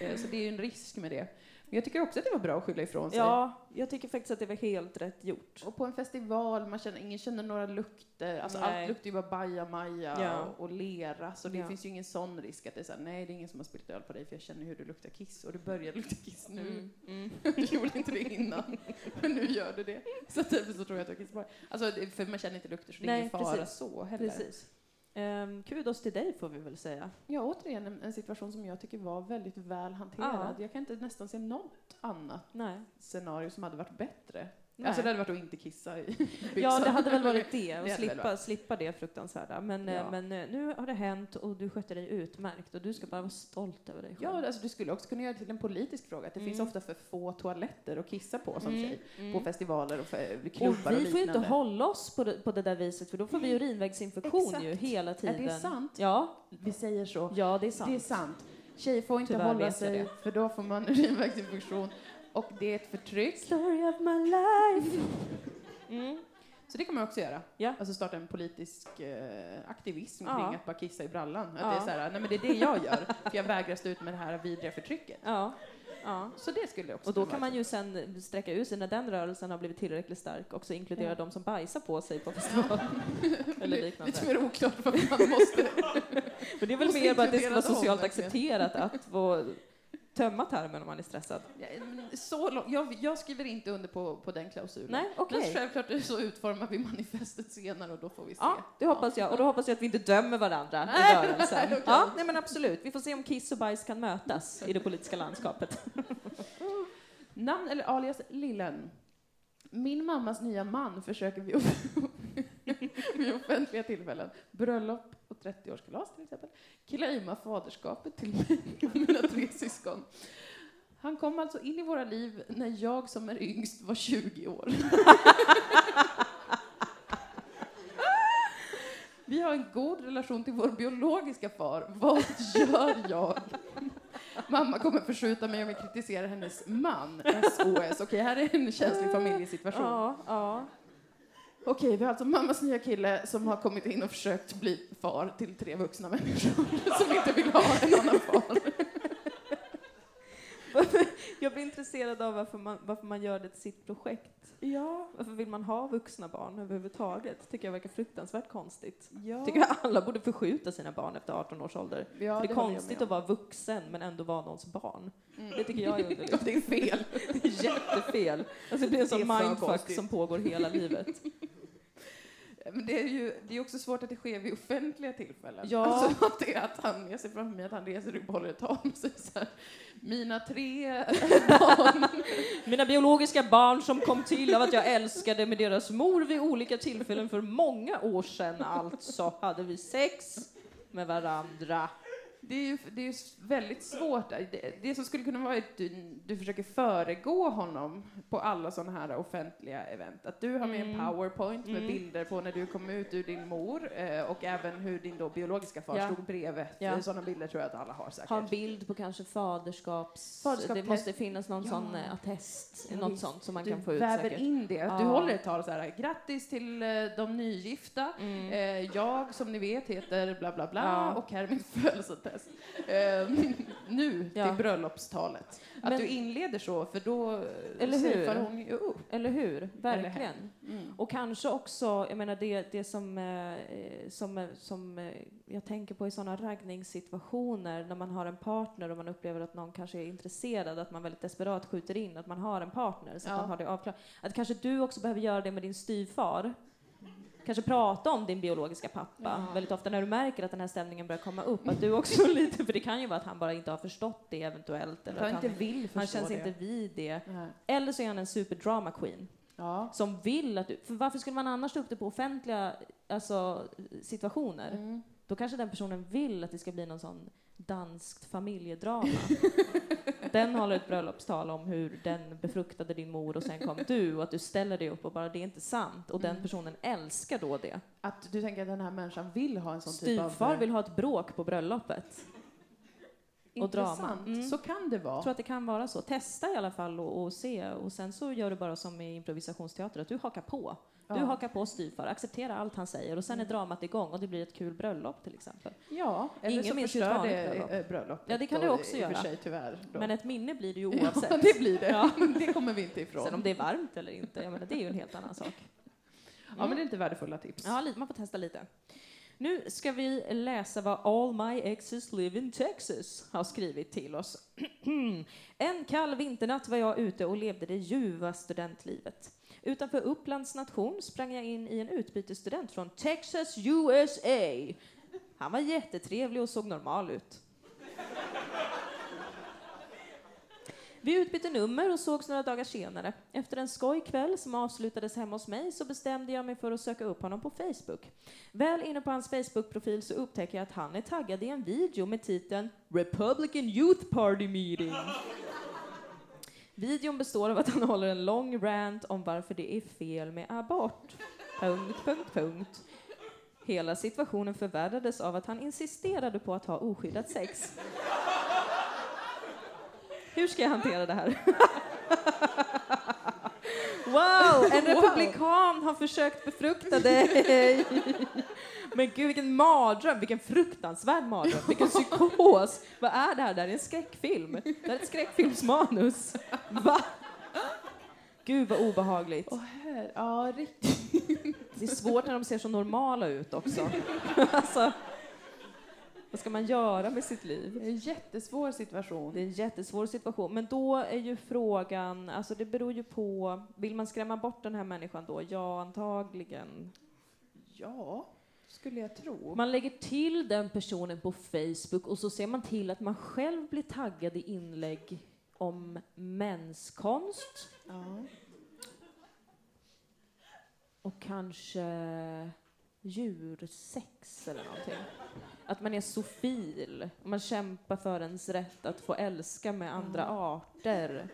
Eh, Så det är ju en risk med det. Jag tycker också att det var bra att skylla ifrån sig. ja, jag tycker faktiskt att det var helt rätt gjort. Och på en festival, man känner, ingen känner några lukter. Alltså Nej. allt luktar ju bara bajamaja Ja. och, och lera. Så det Ja. finns ju ingen sån risk att det är såhär, nej det är ingen som har spillt öl på dig för jag känner hur du luktar kiss. Och du börjar lukta kiss nu. Mm, mm. Du gjorde inte det innan, men nu gör du det. Så därför så tror jag att du har kiss på dig. Alltså, för man känner inte lukter så det är Nej, ingen fara precis. så heller. Precis. Um, kudos till dig får vi väl säga. Ja, återigen en, en situation som jag tycker var väldigt väl hanterad. Ja. Jag kan inte nästan se något annat Nej. scenario som hade varit bättre. Nej. Alltså det hade varit att inte kissa i byxan. Ja, det hade väl varit det, och slippa, varit. slippa det fruktansvärda. Men, eh, Ja. men eh, nu har det hänt och du skötte dig utmärkt och du ska bara vara stolt över dig själv. Ja, alltså du skulle också kunna göra det till en politisk fråga. Att det finns Mm. ofta för få toaletter att kissa på som Mm, tjej. mm. På festivaler och för, Och klubbar och, vi får ju inte hålla oss på det, på det där viset för då får vi urinvägsinfektion Exakt. ju hela tiden. Är det sant? Ja, Vi säger så. ja det är sant. Det är sant. Tjejer får inte Tyvärr hålla sig, för då får man urinvägsinfektion. Och det är ett förtryck. Story of my life. Mm. Så det kan man också göra. Ja. Alltså starta en politisk eh, aktivism Ja. kring att bara kissa i brallan. Att Ja. det är så här, nej men det är det jag gör, för jag vägrar stå ut med det här vidriga förtrycket. Ja. ja. Så det skulle också Och då kan man ju sen sträcka ut sig när den rörelsen har blivit tillräckligt stark, också inkludera Ja. de som bajsar på sig på festival. Eller Li- liknande. Lite mer oklart vad man måste... Men det är väl mer bara att det ska vara socialt accepterat att få tömma tarmen om man är stressad. Så långt, jag, jag skriver inte under på, på den klausulen. Nej, okej. Men självklart så utformar vi manifestet senare och då får vi se. Ja, det hoppas jag. Och då hoppas jag att vi inte dömer varandra Nej, i rörelsen. nej, okej. Ja, nej men absolut. Vi får se om kiss och bajs kan mötas i det politiska landskapet. Namn eller alias Lillen. Min mammas nya man försöker off- vid offentliga tillfällen, bröllop på 30-årskalas till exempel, claima faderskapet till mig och mina tre syskon. Han kom alltså in i våra liv när jag som är yngst var 20 år. Vi har en god relation till vår biologiska far. Vad gör jag? Mamma kommer förskjuta mig om jag kritiserar hennes man. SOS. Okej, här är en känslig familjesituation. Ja, ja. Okej, vi har alltså mammas nya kille som har kommit in och försökt bli far till tre vuxna människor som inte vill ha en annan far. Jag blir intresserad av varför man, varför man gör det till sitt projekt. Ja, Varför vill man ha vuxna barn överhuvudtaget? Tycker jag verkar fruktansvärt konstigt. ja. Tycker jag alla borde förskjuta sina barn efter 18 års ålder. ja För det är konstigt att vara vuxen men ändå vara någons barn. Mm. Det tycker jag är underligt. Det är fel. Det är jättefel. Alltså det blir en sån Det mindfuck konstigt. som pågår hela livet. Men det är ju det är också svårt att det sker vid offentliga tillfällen. Ja. Alltså att det att han, jag ser framför mig att han reser upp och håller ett tal och säger så här, mina tre barn. Mina biologiska barn som kom till av att jag älskade med deras mor vid olika tillfällen för många år sedan alltså hade vi sex med varandra. Det är ju det är väldigt svårt. Det, det som skulle kunna vara att du, du försöker föregå honom på alla sådana här offentliga event. Att du har med en Mm. powerpoint med Mm. bilder på när du kom ut ur din mor eh, och även hur din då biologiska far Ja. stod bredvid. Ja. Sådana bilder tror jag att alla har säkert. Ha en bild på kanske faderskaps... Faderskap, det måste finnas någon Ja. sån eh, attest, Ja, något visst. sånt som man du kan få ut väver säkert. in det. Att Du Ja. håller ett tal så här, grattis till eh, de nygifta. Mm. Eh, jag, som ni vet, heter bla bla bla Ja. och här är mitt födelseattest. Eh, nu Ja. till bröllopstalet. Att Men- du inleder så, för då eh, Eller hur? hon ju upp. Eller hur? Verkligen. Mm. Och kanske också, jag menar det, det som, eh, som, eh, som eh, jag tänker på i sådana raggningssituationer när man har en partner och man upplever att någon kanske är intresserad, att man väldigt desperat skjuter in att man har en partner så att Ja. man har det avklarat. Att kanske du också behöver göra det med din styvfar. Kanske prata om din biologiska pappa Ja. väldigt ofta när du märker att den här stämningen börjar komma upp. Att du också lite, för det kan ju vara att han bara inte har förstått det eventuellt. Eller Han inte vill förstå han känns det. inte vid det. Nej. Eller så är han en superdrama queen Ja. som vill att du, för varför skulle man annars ta upp det på offentliga alltså, situationer? Mm. Då kanske den personen vill att det ska bli någon sån danskt familjedrama. den håller ett bröllopstal om hur den befruktade din mor och sen kom du och att du ställer dig upp och bara det är inte sant och den Mm. personen älskar då det. Att du tänker att den här människan vill ha en sån typ av... Styvfar vill ha ett bråk på bröllopet. och drama. Intressant. Mm. Så kan det vara. Jag tror att det kan vara så. Testa i alla fall och, och se och sen så gör du bara som i improvisationsteater att du hakar på. Du Ja. hakar på styvfar, acceptera allt han säger och sen är dramat igång och det blir ett kul bröllop till exempel. Ja, eller Ingen så förstör det bröllop. eh, bröllopet. Ja, det kan det också göra. för sig tyvärr. Då. Men ett minne blir det ju Ja, oavsett. det blir det. Ja. Det kommer vi inte ifrån. Sen om det är varmt eller inte, jag menar, det är ju en helt annan sak. Ja, men det är inte värdefulla tips. Ja, man får testa lite. Nu ska vi läsa vad All My Exes Live in Texas har skrivit till oss. en kall vinternatt var jag ute och levde det ljuva studentlivet. Utanför Upplands nation sprang jag in i en utbytesstudent från Texas, USA. Han var jättetrevlig och såg normal ut. Vi utbytte nummer och sågs några dagar senare. Efter en skojkväll som avslutades hemma hos mig så bestämde jag mig för att söka upp honom på Facebook. Väl inne på hans Facebook-profil så upptäcker jag att han är taggad i en video med titeln Republican Youth Party Meeting. Videon består av att han håller en lång rant om varför det är fel med abort. Punkt, punkt, punkt. Hela situationen förvärrades av att han insisterade på att ha oskyddat sex. Hur ska jag hantera det här? Wow, en republikan har försökt befrukta dig. Men gud, vilken mardröm, vilken fruktansvärd mardröm, vilken psykos. Vad är det här? Det här är en skräckfilm. Det här är ett skräckfilmsmanus. Va? Gud vad obehagligt. Och här, ja, riktigt. Det är svårt när de ser så normala ut också. alltså, vad ska man göra med sitt liv? Det är en jättesvår situation. Det är en jättesvår situation. Men då är ju frågan, alltså det beror ju på, vill man skrämma bort den här människan då? Ja, antagligen. Ja, skulle jag tro. Man lägger till den personen på Facebook och så ser man till att man själv blir taggad i inlägg om menskonst Ja. och kanske djursex eller någonting. Att man är sofil, och man kämpar för ens rätt att få älska med andra arter.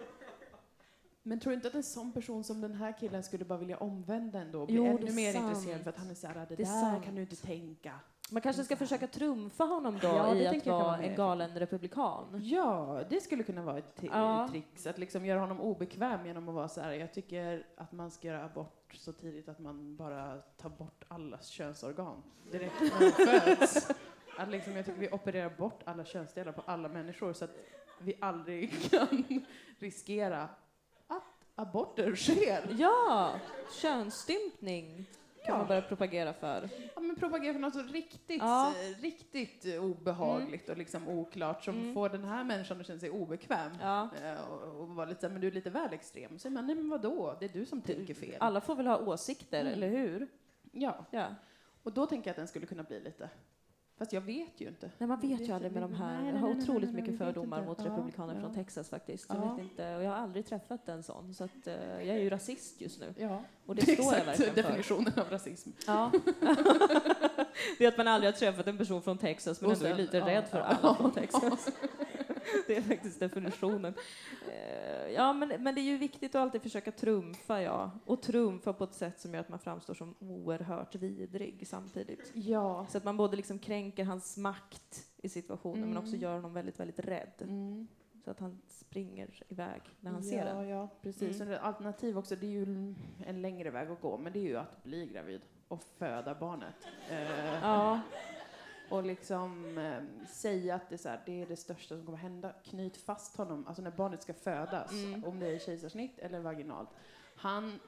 Men tror du inte att en sån person som den här killen skulle bara vilja omvända ändå och bli Jo, ännu mer sant. intresserad för att han är såhär, det, Det är där sant. kan du inte tänka. Man kanske ska försöka trumfa honom då Ja, i att vara vara en galen republikan. Ja, det skulle kunna vara ett Ja. trix, att liksom göra honom obekväm genom att vara så här. jag tycker att man ska göra abort så tidigt att man bara tar bort allas könsorgan direkt när de föds. Att liksom, jag tycker vi opererar bort alla könsdelar på alla människor så att vi aldrig kan riskera aborter sker. Ja, könsstympning kan Ja. man börja propagera för. Ja, men propagera för något riktigt, Ja. riktigt eh, obehagligt och liksom oklart som Mm. får den här människan att känna sig obekväm. Ja. Eh, och, och vara lite så här, men du är lite väl extrem. Så man, nej men vadå, det är du som tänker fel. Alla får väl ha åsikter, Mm. eller hur? Ja, Ja. och då tänker jag att den skulle kunna bli lite, fast jag vet ju inte. Nej, man vet Vet ju aldrig med de här. nej, Jag har nej, otroligt nej, mycket fördomar mot republikaner ja. från Texas faktiskt. Jag Ja. vet inte, och jag har aldrig träffat en sån, så att, eh, jag är ju rasist just nu. Ja, Och det står jag verkligen för. definitionen av rasism. Ja. det är att man aldrig har träffat en person från Texas men Och ändå är lite ja, rädd för alla från Texas. Det är faktiskt definitionen. Eh, Ja, men, men det är ju viktigt att alltid försöka trumfa, ja. Och trumfa på ett sätt som gör att man framstår som oerhört vidrig samtidigt. Ja. Så att man både liksom kränker hans makt i situationen men Mm. också gör honom väldigt, väldigt rädd. Mm. Så att han springer iväg när han ja, ser den. Ja, precis. Mm. Alternativ också, det är ju en längre väg att gå, men det är ju att bli gravid och föda barnet. Eh, Ja, och liksom eh, säga att det är, så här, det är det största som kommer hända. Knyt fast honom, alltså när barnet ska födas, Mm. om det är kejsarsnitt eller vaginalt. Han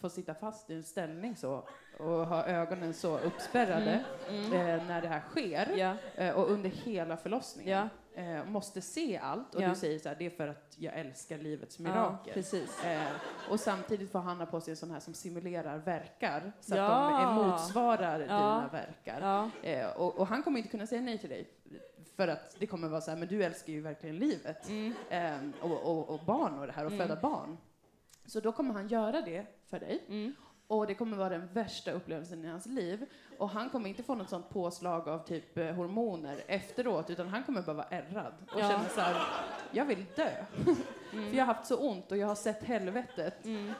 får sitta fast i en ställning så och ha ögonen så uppspärrade Mm. eh, när det här sker ja, eh, och under hela förlossningen. ja, Eh, måste se allt och Ja. du säger så här, det är för att jag älskar livets ja, mirakel. precis. Eh, och samtidigt får han ha på sig en sån här som simulerar verkar så att Ja. de eh, motsvarar Ja. dina verkar. Ja, Eh, och, och han kommer inte kunna säga nej till dig för att det kommer vara så här, men du älskar ju verkligen livet mm. eh, och, och, och barn och det här och Mm. föda barn. Så då kommer han göra det för dig Mm. Och det kommer vara den värsta upplevelsen i hans liv. Och han kommer inte få något sånt påslag av typ eh, hormoner efteråt, utan han kommer bara vara ärrad och Ja. känna så här, jag vill dö. Mm. För jag har haft så ont och jag har sett helvetet. Mm.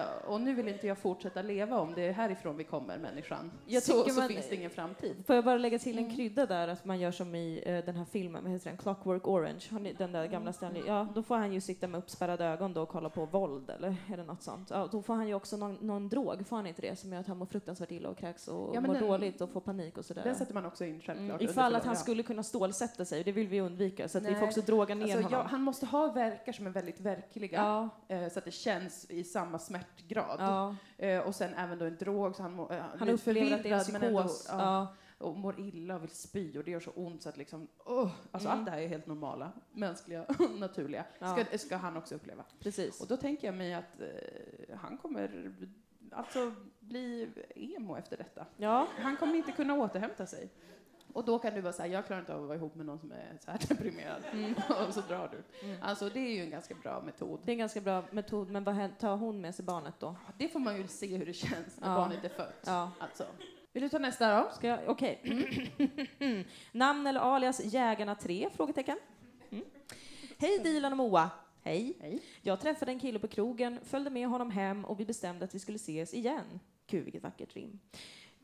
Eh, och nu vill inte jag fortsätta leva om det är härifrån vi kommer, människan. Jag så så man- finns det ingen framtid. Får jag bara lägga till en Mm. krydda där, att man gör som i eh, den här filmen, heter den, Clockwork Orange, ni, den där gamla Stanley, ja, då får han ju sitta med uppspärrade ögon då och kolla på våld, eller är det något sånt? Ja, då får han ju också någon, någon drog, får han inte det, som gör att han mår fruktansvärt illa och kräks och Ja, mår den- dåligt och får panik och sådär. Den sätter man också in självklart. Mm, ifall att han ja. skulle kunna stålsätta sig, det vill vi undvika, så att vi Nej. får också droga ner Alltså, honom. ja, han måste ha verkar som är väldigt verkliga, ja, eh, så att det känns i samma smärtgrad. ja. Eh, och sen även då en drog, så han, må, eh, Han upplever att det är en men ändå, psykos. ja, och mår illa och vill spy och det gör så ont så att liksom, oh, alltså Mm. allt det här är helt normala, mänskliga, naturliga, ska, ska han också uppleva. precis. Och då tänker jag mig att eh, han kommer alltså bli emo efter detta. Ja, Han kommer inte kunna återhämta sig. Och då kan du vara så här, jag klarar inte av att vara ihop med någon som är så här deprimerad. och så drar du. Mm. Alltså det är ju en ganska bra metod. Det är en ganska bra metod, men vad tar hon med sig barnet då? Det får man ju se hur det känns när Ja. barnet är fött. Ja. Alltså. Vill du ta nästa då? Ska jag, okej. Namn eller alias Jägarna 3? Frågetecken. Mm. Hej Dilan och Moa. Hej. Hej. Jag träffade en kille på krogen, följde med honom hem och vi bestämde att vi skulle ses igen. Gud, vilket vackert rim.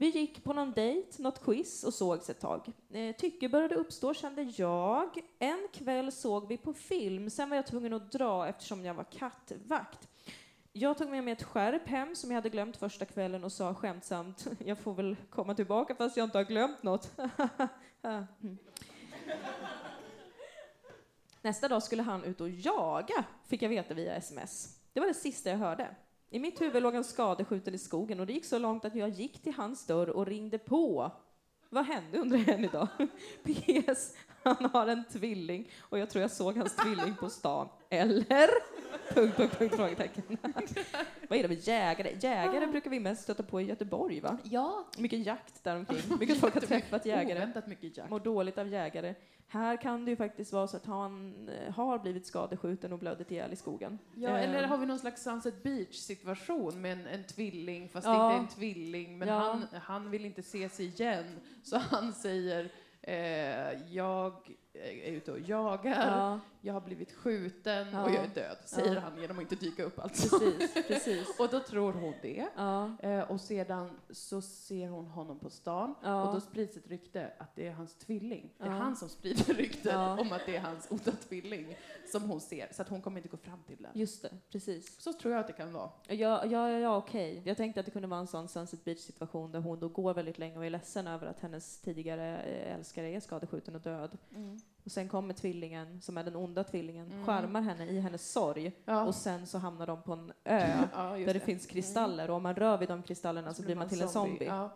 Vi gick på någon dejt, något quiz och sågs ett tag. Eh, tycke började uppstå kände jag. En kväll såg vi på film, sen var jag tvungen att dra eftersom jag var kattvakt. Jag tog med mig ett skärp hem som jag hade glömt första kvällen och sa skämtsamt, jag får väl komma tillbaka fast jag inte har glömt något. Mm. Nästa dag skulle han ut och jaga, fick jag veta via sms. Det var det sista jag hörde. I mitt huvud låg en skadeskjuten i skogen och det gick så långt att jag gick till hans dörr och ringde på. Vad hände undrar än idag? PS. Han har en tvilling och jag tror jag såg hans tvilling på stan. Eller? Punkt, punkt, punkt, frågetecken. Vad är det med jägare? Jägare brukar vi mest stöta på i Göteborg, va? Ja. Mycket jakt där omkring. Mycket folk har träffat jägare. Oväntat mycket jakt. Mår dåligt av jägare. Här kan det ju faktiskt vara så att han eh, har blivit skadeskjuten och blödit ihjäl i skogen. Ja, Eh, eller har vi någon slags Sunset Beach-situation med en, en tvilling, fast Ja. det inte är en tvilling, men Ja. han, han vill inte se sig igen, så han säger eh, jag är ute och jagar, Ja, jag har blivit skjuten Ja. och jag är död, säger Ja. han genom att inte dyka upp alltså. precis, precis. Och då tror hon det. Eh, och sedan så ser hon honom på stan och då sprids ett rykte att det är hans tvilling. Det är han som sprider ryktet om att det är hans onda tvilling som hon ser, så att hon kommer inte gå fram till den. just det, precis. Så tror jag att det kan vara. Ja, ja, ja, okej. Jag tänkte att det kunde vara en sån Sunset Beach-situation där hon då går väldigt länge och är ledsen över att hennes tidigare eh, älskare är skadeskjuten och död. Och sen kommer tvillingen, som är den onda tvillingen, Mm. skärmar henne i hennes sorg. Ja. Och sen så hamnar de på en ö ja, där det, finns kristaller och om man rör vid de kristallerna så blir man till en zombie. Ja.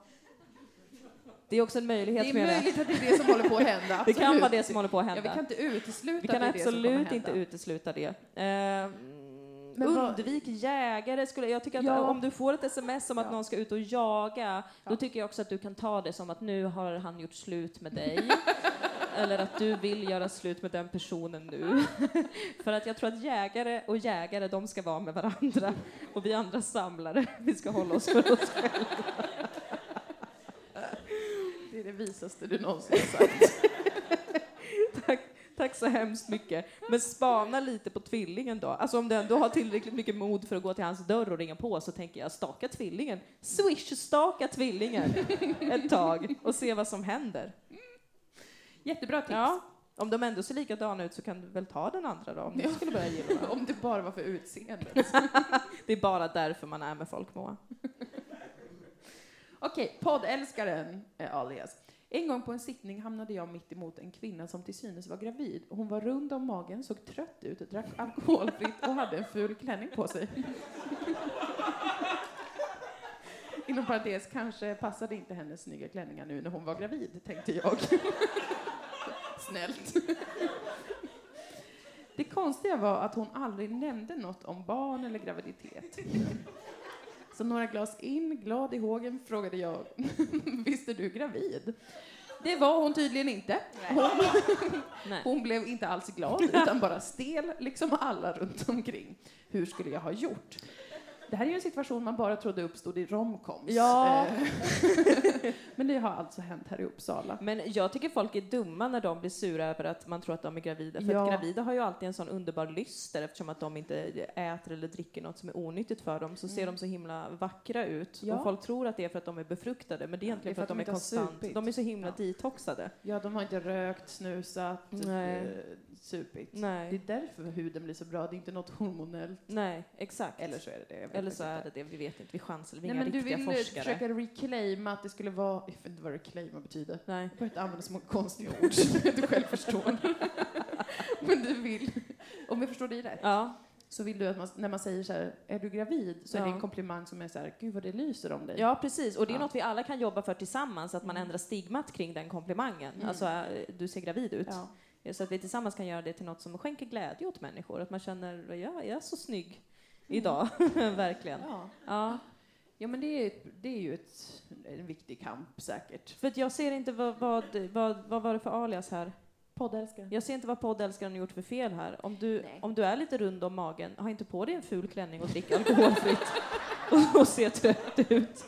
Det är också en möjlighet Det är möjligt att det är det som håller på att hända. Det kan absolut. vara det som håller på att Ja, vi hända. kan inte utesluta Vi kan det det absolut hända. inte utesluta det. Eh, Men vad- undvik jägare. Skulle, jag tycker att Ja. om du får ett sms om att Ja. någon ska ut och jaga, Ja. då tycker jag också att du kan ta det som att nu har han gjort slut med dig. Eller att du vill göra slut med den personen nu. För att jag tror att jägare och jägare, de ska vara med varandra. Och vi andra samlare, vi ska hålla oss för oss själva. Det är det visaste du någonsin har sagt. Tack, tack så hemskt mycket. Men spana lite på tvillingen då. Alltså om du ändå har tillräckligt mycket mod för att gå till hans dörr och ringa på så tänker jag staka tvillingen. Swish-staka tvillingen ett tag och se vad som händer. Jättebra tips. Ja, om de ändå ser likadana ut så kan du väl ta den andra då om du skulle börja gilla. Om det bara var för utseendet. Det är bara därför man är med folk, Moa. Okej, poddälskaren eh, alias. En gång på en sittning hamnade jag mitt emot en kvinna som till synes var gravid. Hon var rund om magen, såg trött ut, drack alkoholfritt och hade en ful klänning på sig. Inom parentes, kanske passade inte hennes snygga klänningar nu när hon var gravid, tänkte jag. Snällt. Det konstiga var att hon aldrig nämnde något om barn eller graviditet. Så några glas in, glad i hågen, frågade jag, visst är du gravid? Det var hon tydligen inte. Hon, hon blev inte alls glad, utan bara stel, liksom alla runt omkring. Hur skulle jag ha gjort? Det här är ju en situation man bara trodde uppstod i romcoms. Ja. Eh, Men det har alltså hänt här i Uppsala. Men jag tycker folk är dumma när de blir sura över att man tror att de är gravida. För Ja. att gravida har ju alltid en sån underbar lyster eftersom att de inte äter eller dricker något som är onyttigt för dem. Så ser de så himla vackra ut. Mm. Ja. Och folk tror att det är för att de är befruktade. Men det är egentligen är för att de är inte har konstant. De är så himla Ja. detoxade. Ja, de har inte rökt, snusat, Nej. Eh, supit. Nej. Det är därför huden blir så bra, det är inte något hormonellt. Nej, exakt. Eller så är det det. Eller så är det det, vi vet inte, vi chansar, vi är Nej, inga men du riktiga vill eh, forskare. försöka reclaima att det skulle vara, jag vet inte vad reclaima betyder. Nej. Jag börjar inte använda så många konstiga ord som jag inte själv förstår. men du vill, om jag förstår dig rätt, Ja, så vill du att man, när man säger så här, är du gravid? Så är det Ja. en komplimang som är så här, gud vad det lyser om dig. ja, precis. Och det är Ja. något vi alla kan jobba för tillsammans, att man Mm. ändrar stigmat kring den komplimangen. Mm. Alltså, äh, du ser gravid ut. Ja. Så att vi tillsammans kan göra det till något som skänker glädje åt människor. Att man känner, ja, jag är så snygg idag. Verkligen. Ja. Ja. Ja, men det är, det är ju ett, en viktig kamp säkert. För att jag ser inte vad, vad, vad, vad var det för alias här? Poddälskare. Jag ser inte vad poddälskaren har gjort för fel här. Om du, Nej. om du är lite rund om magen, ha inte på dig en ful klänning och drick alkoholfritt och, och se trött ut.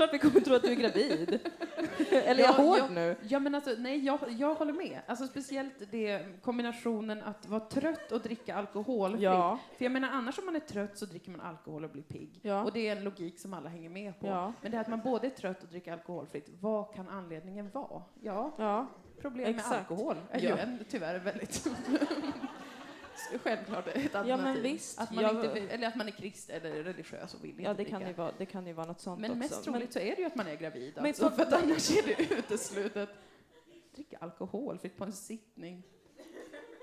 Klart vi kommer tro att du är gravid. Eller är jag Ja, hård ja. nu? Ja, men alltså, nej, jag, jag håller med. Alltså, speciellt det kombinationen att vara trött och dricka alkohol. Ja. För jag menar, annars om man är trött så dricker man alkohol och blir pigg. Ja. Och det är en logik som alla hänger med på. Ja. Men det här att man både är trött och dricker alkoholfritt, vad kan anledningen vara? Ja, Ja. problem Exakt. med alkohol är ju en, tyvärr väldigt självklart ett alternativ. Ja, men visst. Att man Jag- inte, eller att man är kristen eller religiös och vill inte Ja, det dricka. kan, ju vara, det kan ju vara något sånt Men också. mest troligt så är det ju att man är gravid. Men Alltså, för att annars är det uteslutet. Dricka alkoholfritt på en sittning.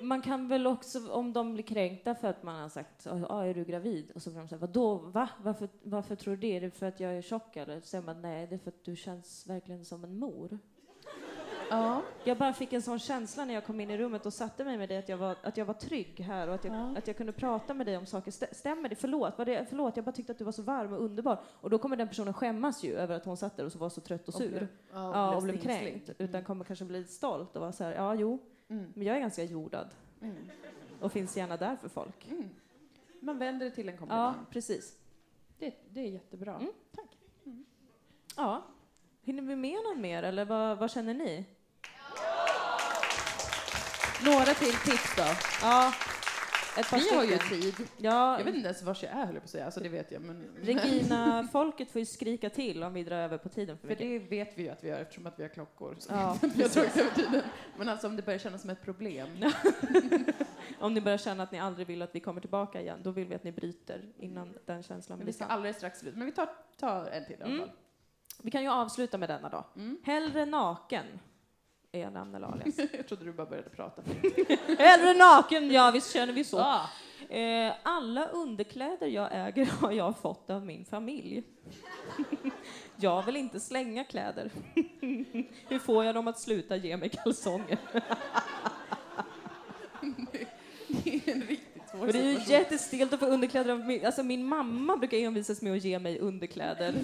Man kan väl också, om de blir kränkta för att man har sagt ah, är du gravid? Och så får de säga vadå, va? Varför, varför tror du det? Är det för att jag är tjock eller? Så säger man nej, det är för att du känns verkligen som en mor. Ja. Jag bara fick en sån känsla när jag kom in i rummet och satte mig med dig att jag var, att jag var trygg här och att jag, Ja. att jag kunde prata med dig om saker. Stä- Stämmer det? Förlåt, var det? Förlåt, jag bara tyckte att du var så varm och underbar. Och då kommer den personen skämmas ju över att hon satt där och så var så trött och sur. blev- ja, och blev stingslig. kränkt. Utan kommer kanske bli stolt och vara så här, ja jo, Mm. men jag är ganska jordad. Mm. Och finns gärna där för folk. Mm. Man vänder det till en Ja, komplimang. precis. Det, det är jättebra. Mm. Tack. Ja. Hinner vi med någon mer, eller vad, vad känner ni? Några till tips då. Ja, ett par Vi har ju tid. Ja, Jag vet inte ens var jag är, höll jag på att säga. Alltså, det vet jag. Men, Regina, folket får ju skrika till om vi drar över på tiden för För mycket. det vet vi ju att vi gör eftersom att vi har klockor. Så Ja, vi har dragit över tiden. Men alltså om det börjar kännas som ett problem. Om ni börjar känna att ni aldrig vill att vi kommer tillbaka igen, då vill vi att ni bryter innan den känslan Men vi ska alldeles strax slut. Men vi tar, tar en till i alla Mm. fall. Vi kan ju avsluta med denna då. Mm. Hellre naken är namn eller alias. Jag trodde du bara började prata. Hellre naken, ja visst känner vi så. Ah. Eh, alla underkläder jag äger har jag fått av min familj. jag vill inte slänga kläder. Hur får jag dem att sluta ge mig kalsonger? Det är en riktigt svår Och det är ju jättestelt att få underkläder av min, alltså min mamma brukar envisas med att ge mig underkläder.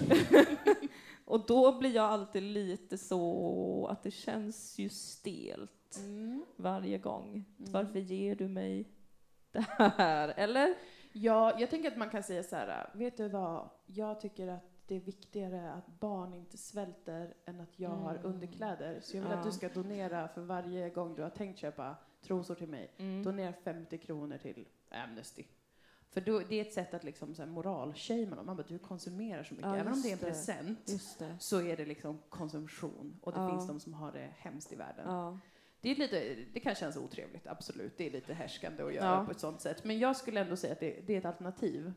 Och då blir jag alltid lite så att det känns ju stelt Mm. varje gång. Varför ger du mig det här? Eller? Ja, jag tänker att man kan säga så här, vet du vad, jag tycker att det är viktigare att barn inte svälter än att jag har Mm. underkläder. Så jag vill Ja. att du ska donera för varje gång du har tänkt köpa trosor till mig. Mm. Donera 50 kronor till Amnesty. För då, det är ett sätt att liksom moralshamea dem. Man bara, du konsumerar så mycket. Ja, Även om det är en present så är det liksom konsumtion. Och det Ja. finns de som har det hemskt i världen. Ja. Det, är lite, det kan kännas otrevligt, absolut. Det är lite härskande att göra på ett sånt sätt. Men jag skulle ändå säga att det, det är ett alternativ.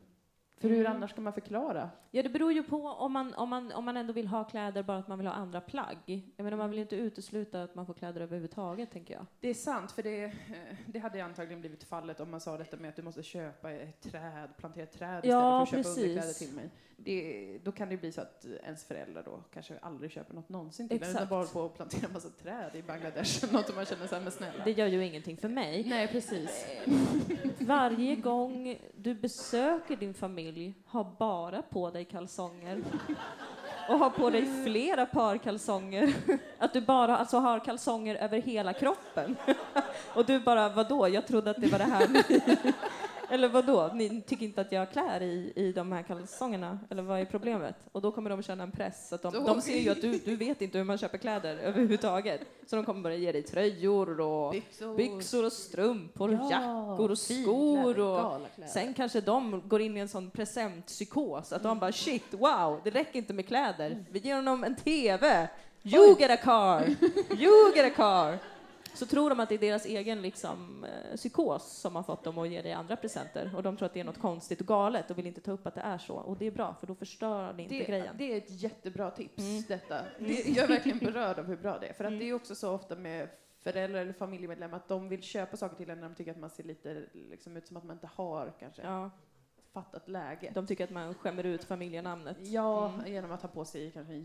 För hur Mm. annars ska man förklara? Ja, det beror ju på om man, om, man, om man ändå vill ha kläder, bara att man vill ha andra plagg. Jag menar, man vill inte utesluta att man får kläder överhuvudtaget, tänker jag. Det är sant, för det, eh, det hade antagligen blivit fallet om man sa detta med att du måste köpa ett träd, plantera ett träd istället Ja, för att köpa precis. underkläder till mig. Det, då kan det bli så att ens föräldrar då kanske aldrig köper något någonsin till en, utan Exakt. bara på att plantera en massa träd i Bangladesh något man känner här, men snälla. Det gör ju ingenting för mig. Nej, precis. Varje gång du besöker din familj, ha bara på dig kalsonger. Och ha på dig flera par kalsonger. Att du bara alltså har kalsonger över hela kroppen. Och du bara, vadå? Jag trodde att det var det här ni... Eller vadå? Ni tycker inte att jag klär i, i de här kalsongerna? Eller vad är problemet? Och då kommer de känna en press. Att de, Då- de ser ju att du, du vet inte hur man köper kläder överhuvudtaget. Så de kommer börja ge dig tröjor och Byxor. byxor och strumpor och Ja, jackor och skor och sen kanske de går in i en sån presentpsykos att de bara shit, wow, det räcker inte med kläder. Vi ger honom en TV. You get a car. You get a car. Så tror de att det är deras egen liksom, eh, psykos som har fått dem att ge dig andra presenter och de tror att det är något konstigt och galet och vill inte ta upp att det är så. Och det är bra för då förstör ni inte det, grejen. det är ett jättebra tips, Mm. detta. Det, jag är verkligen berörd av hur bra det är. För att det är också så ofta med föräldrar eller familjemedlemmar att de vill köpa saker till en när de tycker att man ser lite liksom, ut som att man inte har kanske Ja, fattat läget. de tycker att man skämmer ut familjenamnet. Ja, Mm. genom att ha på sig kanske en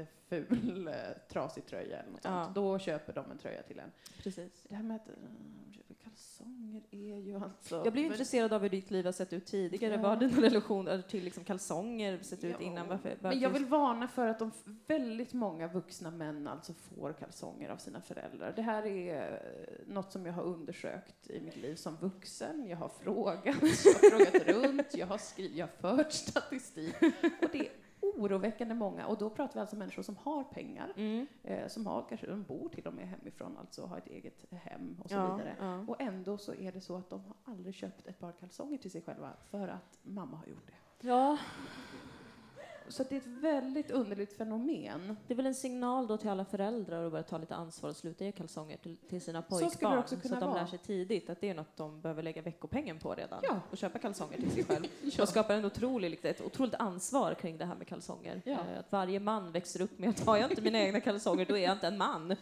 jätteful eh, trasig tröja eller något Ja. sånt. Då köper de en tröja till en. Precis. Det här med att uh, köpa kalsonger är ju alltså... Jag blev men- intresserad av hur ditt liv har sett ut tidigare. Ja. Vad har dina relationer till liksom kalsonger sett ut Ja, innan? Varför, Men jag vill varna för att de väldigt många vuxna män alltså får kalsonger av sina föräldrar. Det här är eh, något som jag har undersökt i mitt liv som vuxen. Jag har frågat, jag har frågat runt, jag har, skrivit, jag har fört statistik. Och det oroväckande många. Och då pratar vi alltså om människor som har pengar, Mm. eh, som har, kanske de bor till och med hemifrån, alltså har ett eget hem och så Ja, vidare. ja. Och ändå så är det så att de har aldrig köpt ett par kalsonger till sig själva för att mamma har gjort det. ja, Så det är ett väldigt underligt fenomen. det är väl en signal då till alla föräldrar att börja ta lite ansvar och sluta ge kalsonger till, till sina pojkbarn. Så, kunna att de lär sig tidigt att det är något de behöver lägga veckopengen på redan. Ja. Och köpa kalsonger till sig själv. Ja. Och skapar en otrolig, ett otroligt ansvar kring det här med kalsonger. Ja. Eh, Att varje man växer upp med att har jag inte mina egna kalsonger då är jag inte en man.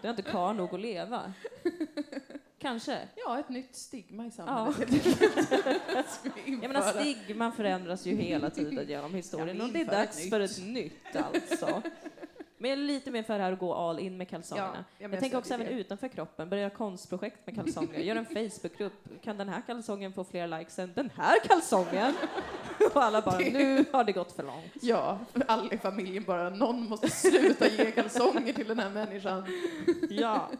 Då är jag inte karl nog att leva. Kanske. Ja, ett nytt stigma i samhället. Vi Jag menar stigman förändras ju hela tiden genom historien Ja, och det är ett dags nytt. för ett nytt alltså. Men jag är lite mer för det här att gå all in med kalsongerna. Ja, ja, men jag tänker också det. även utanför kroppen, börja konstprojekt med kalsonger, gör en Facebookgrupp, kan den här kalsongen få fler likes än den här kalsongen? Och alla bara, nu har det gått för långt. Ja, alla i familjen bara, någon måste sluta ge kalsonger till den här människan. Ja,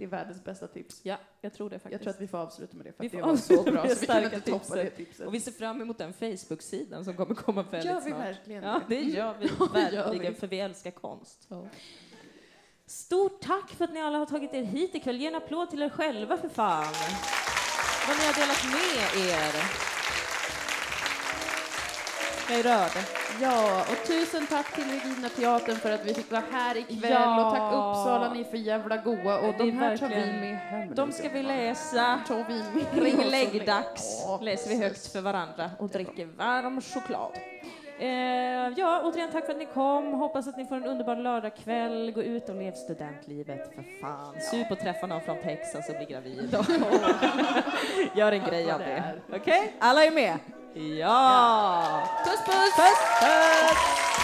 Det är världens bästa tips. ja jag tror det faktiskt. Jag tror att vi får avsluta med det, för Vi det var så bra så vi kan toppa det tipset. Och vi ser fram emot den Facebook-sidan som kommer komma väldigt Gör vi snart. verkligen Ja, det gör vi verkligen, för vi älskar konst. Ja. Stort tack för att ni alla har tagit er hit ikväll. Ge en applåd till er själva för fan. Vad ni har delat med er. Jag är rörd. Ja, och tusen tack till Regina Teatern för att vi fick vara här ikväll. Ja. Och tack Uppsala, ni är för jävla goa. Och de här tar vi med hem. De ska vi läsa. tar vi med Kring läggdags Ja, läser vi högt för varandra och dricker varm choklad. Eh, ja, återigen tack för att ni kom. Hoppas att ni får en underbar lördagkväll. Gå ut och lev studentlivet för fan. Sup och träffa någon från Texas och bli gravid. Gör en grej av det. Okej? Alla är med? Ja! Puss puss! Puss! Puss!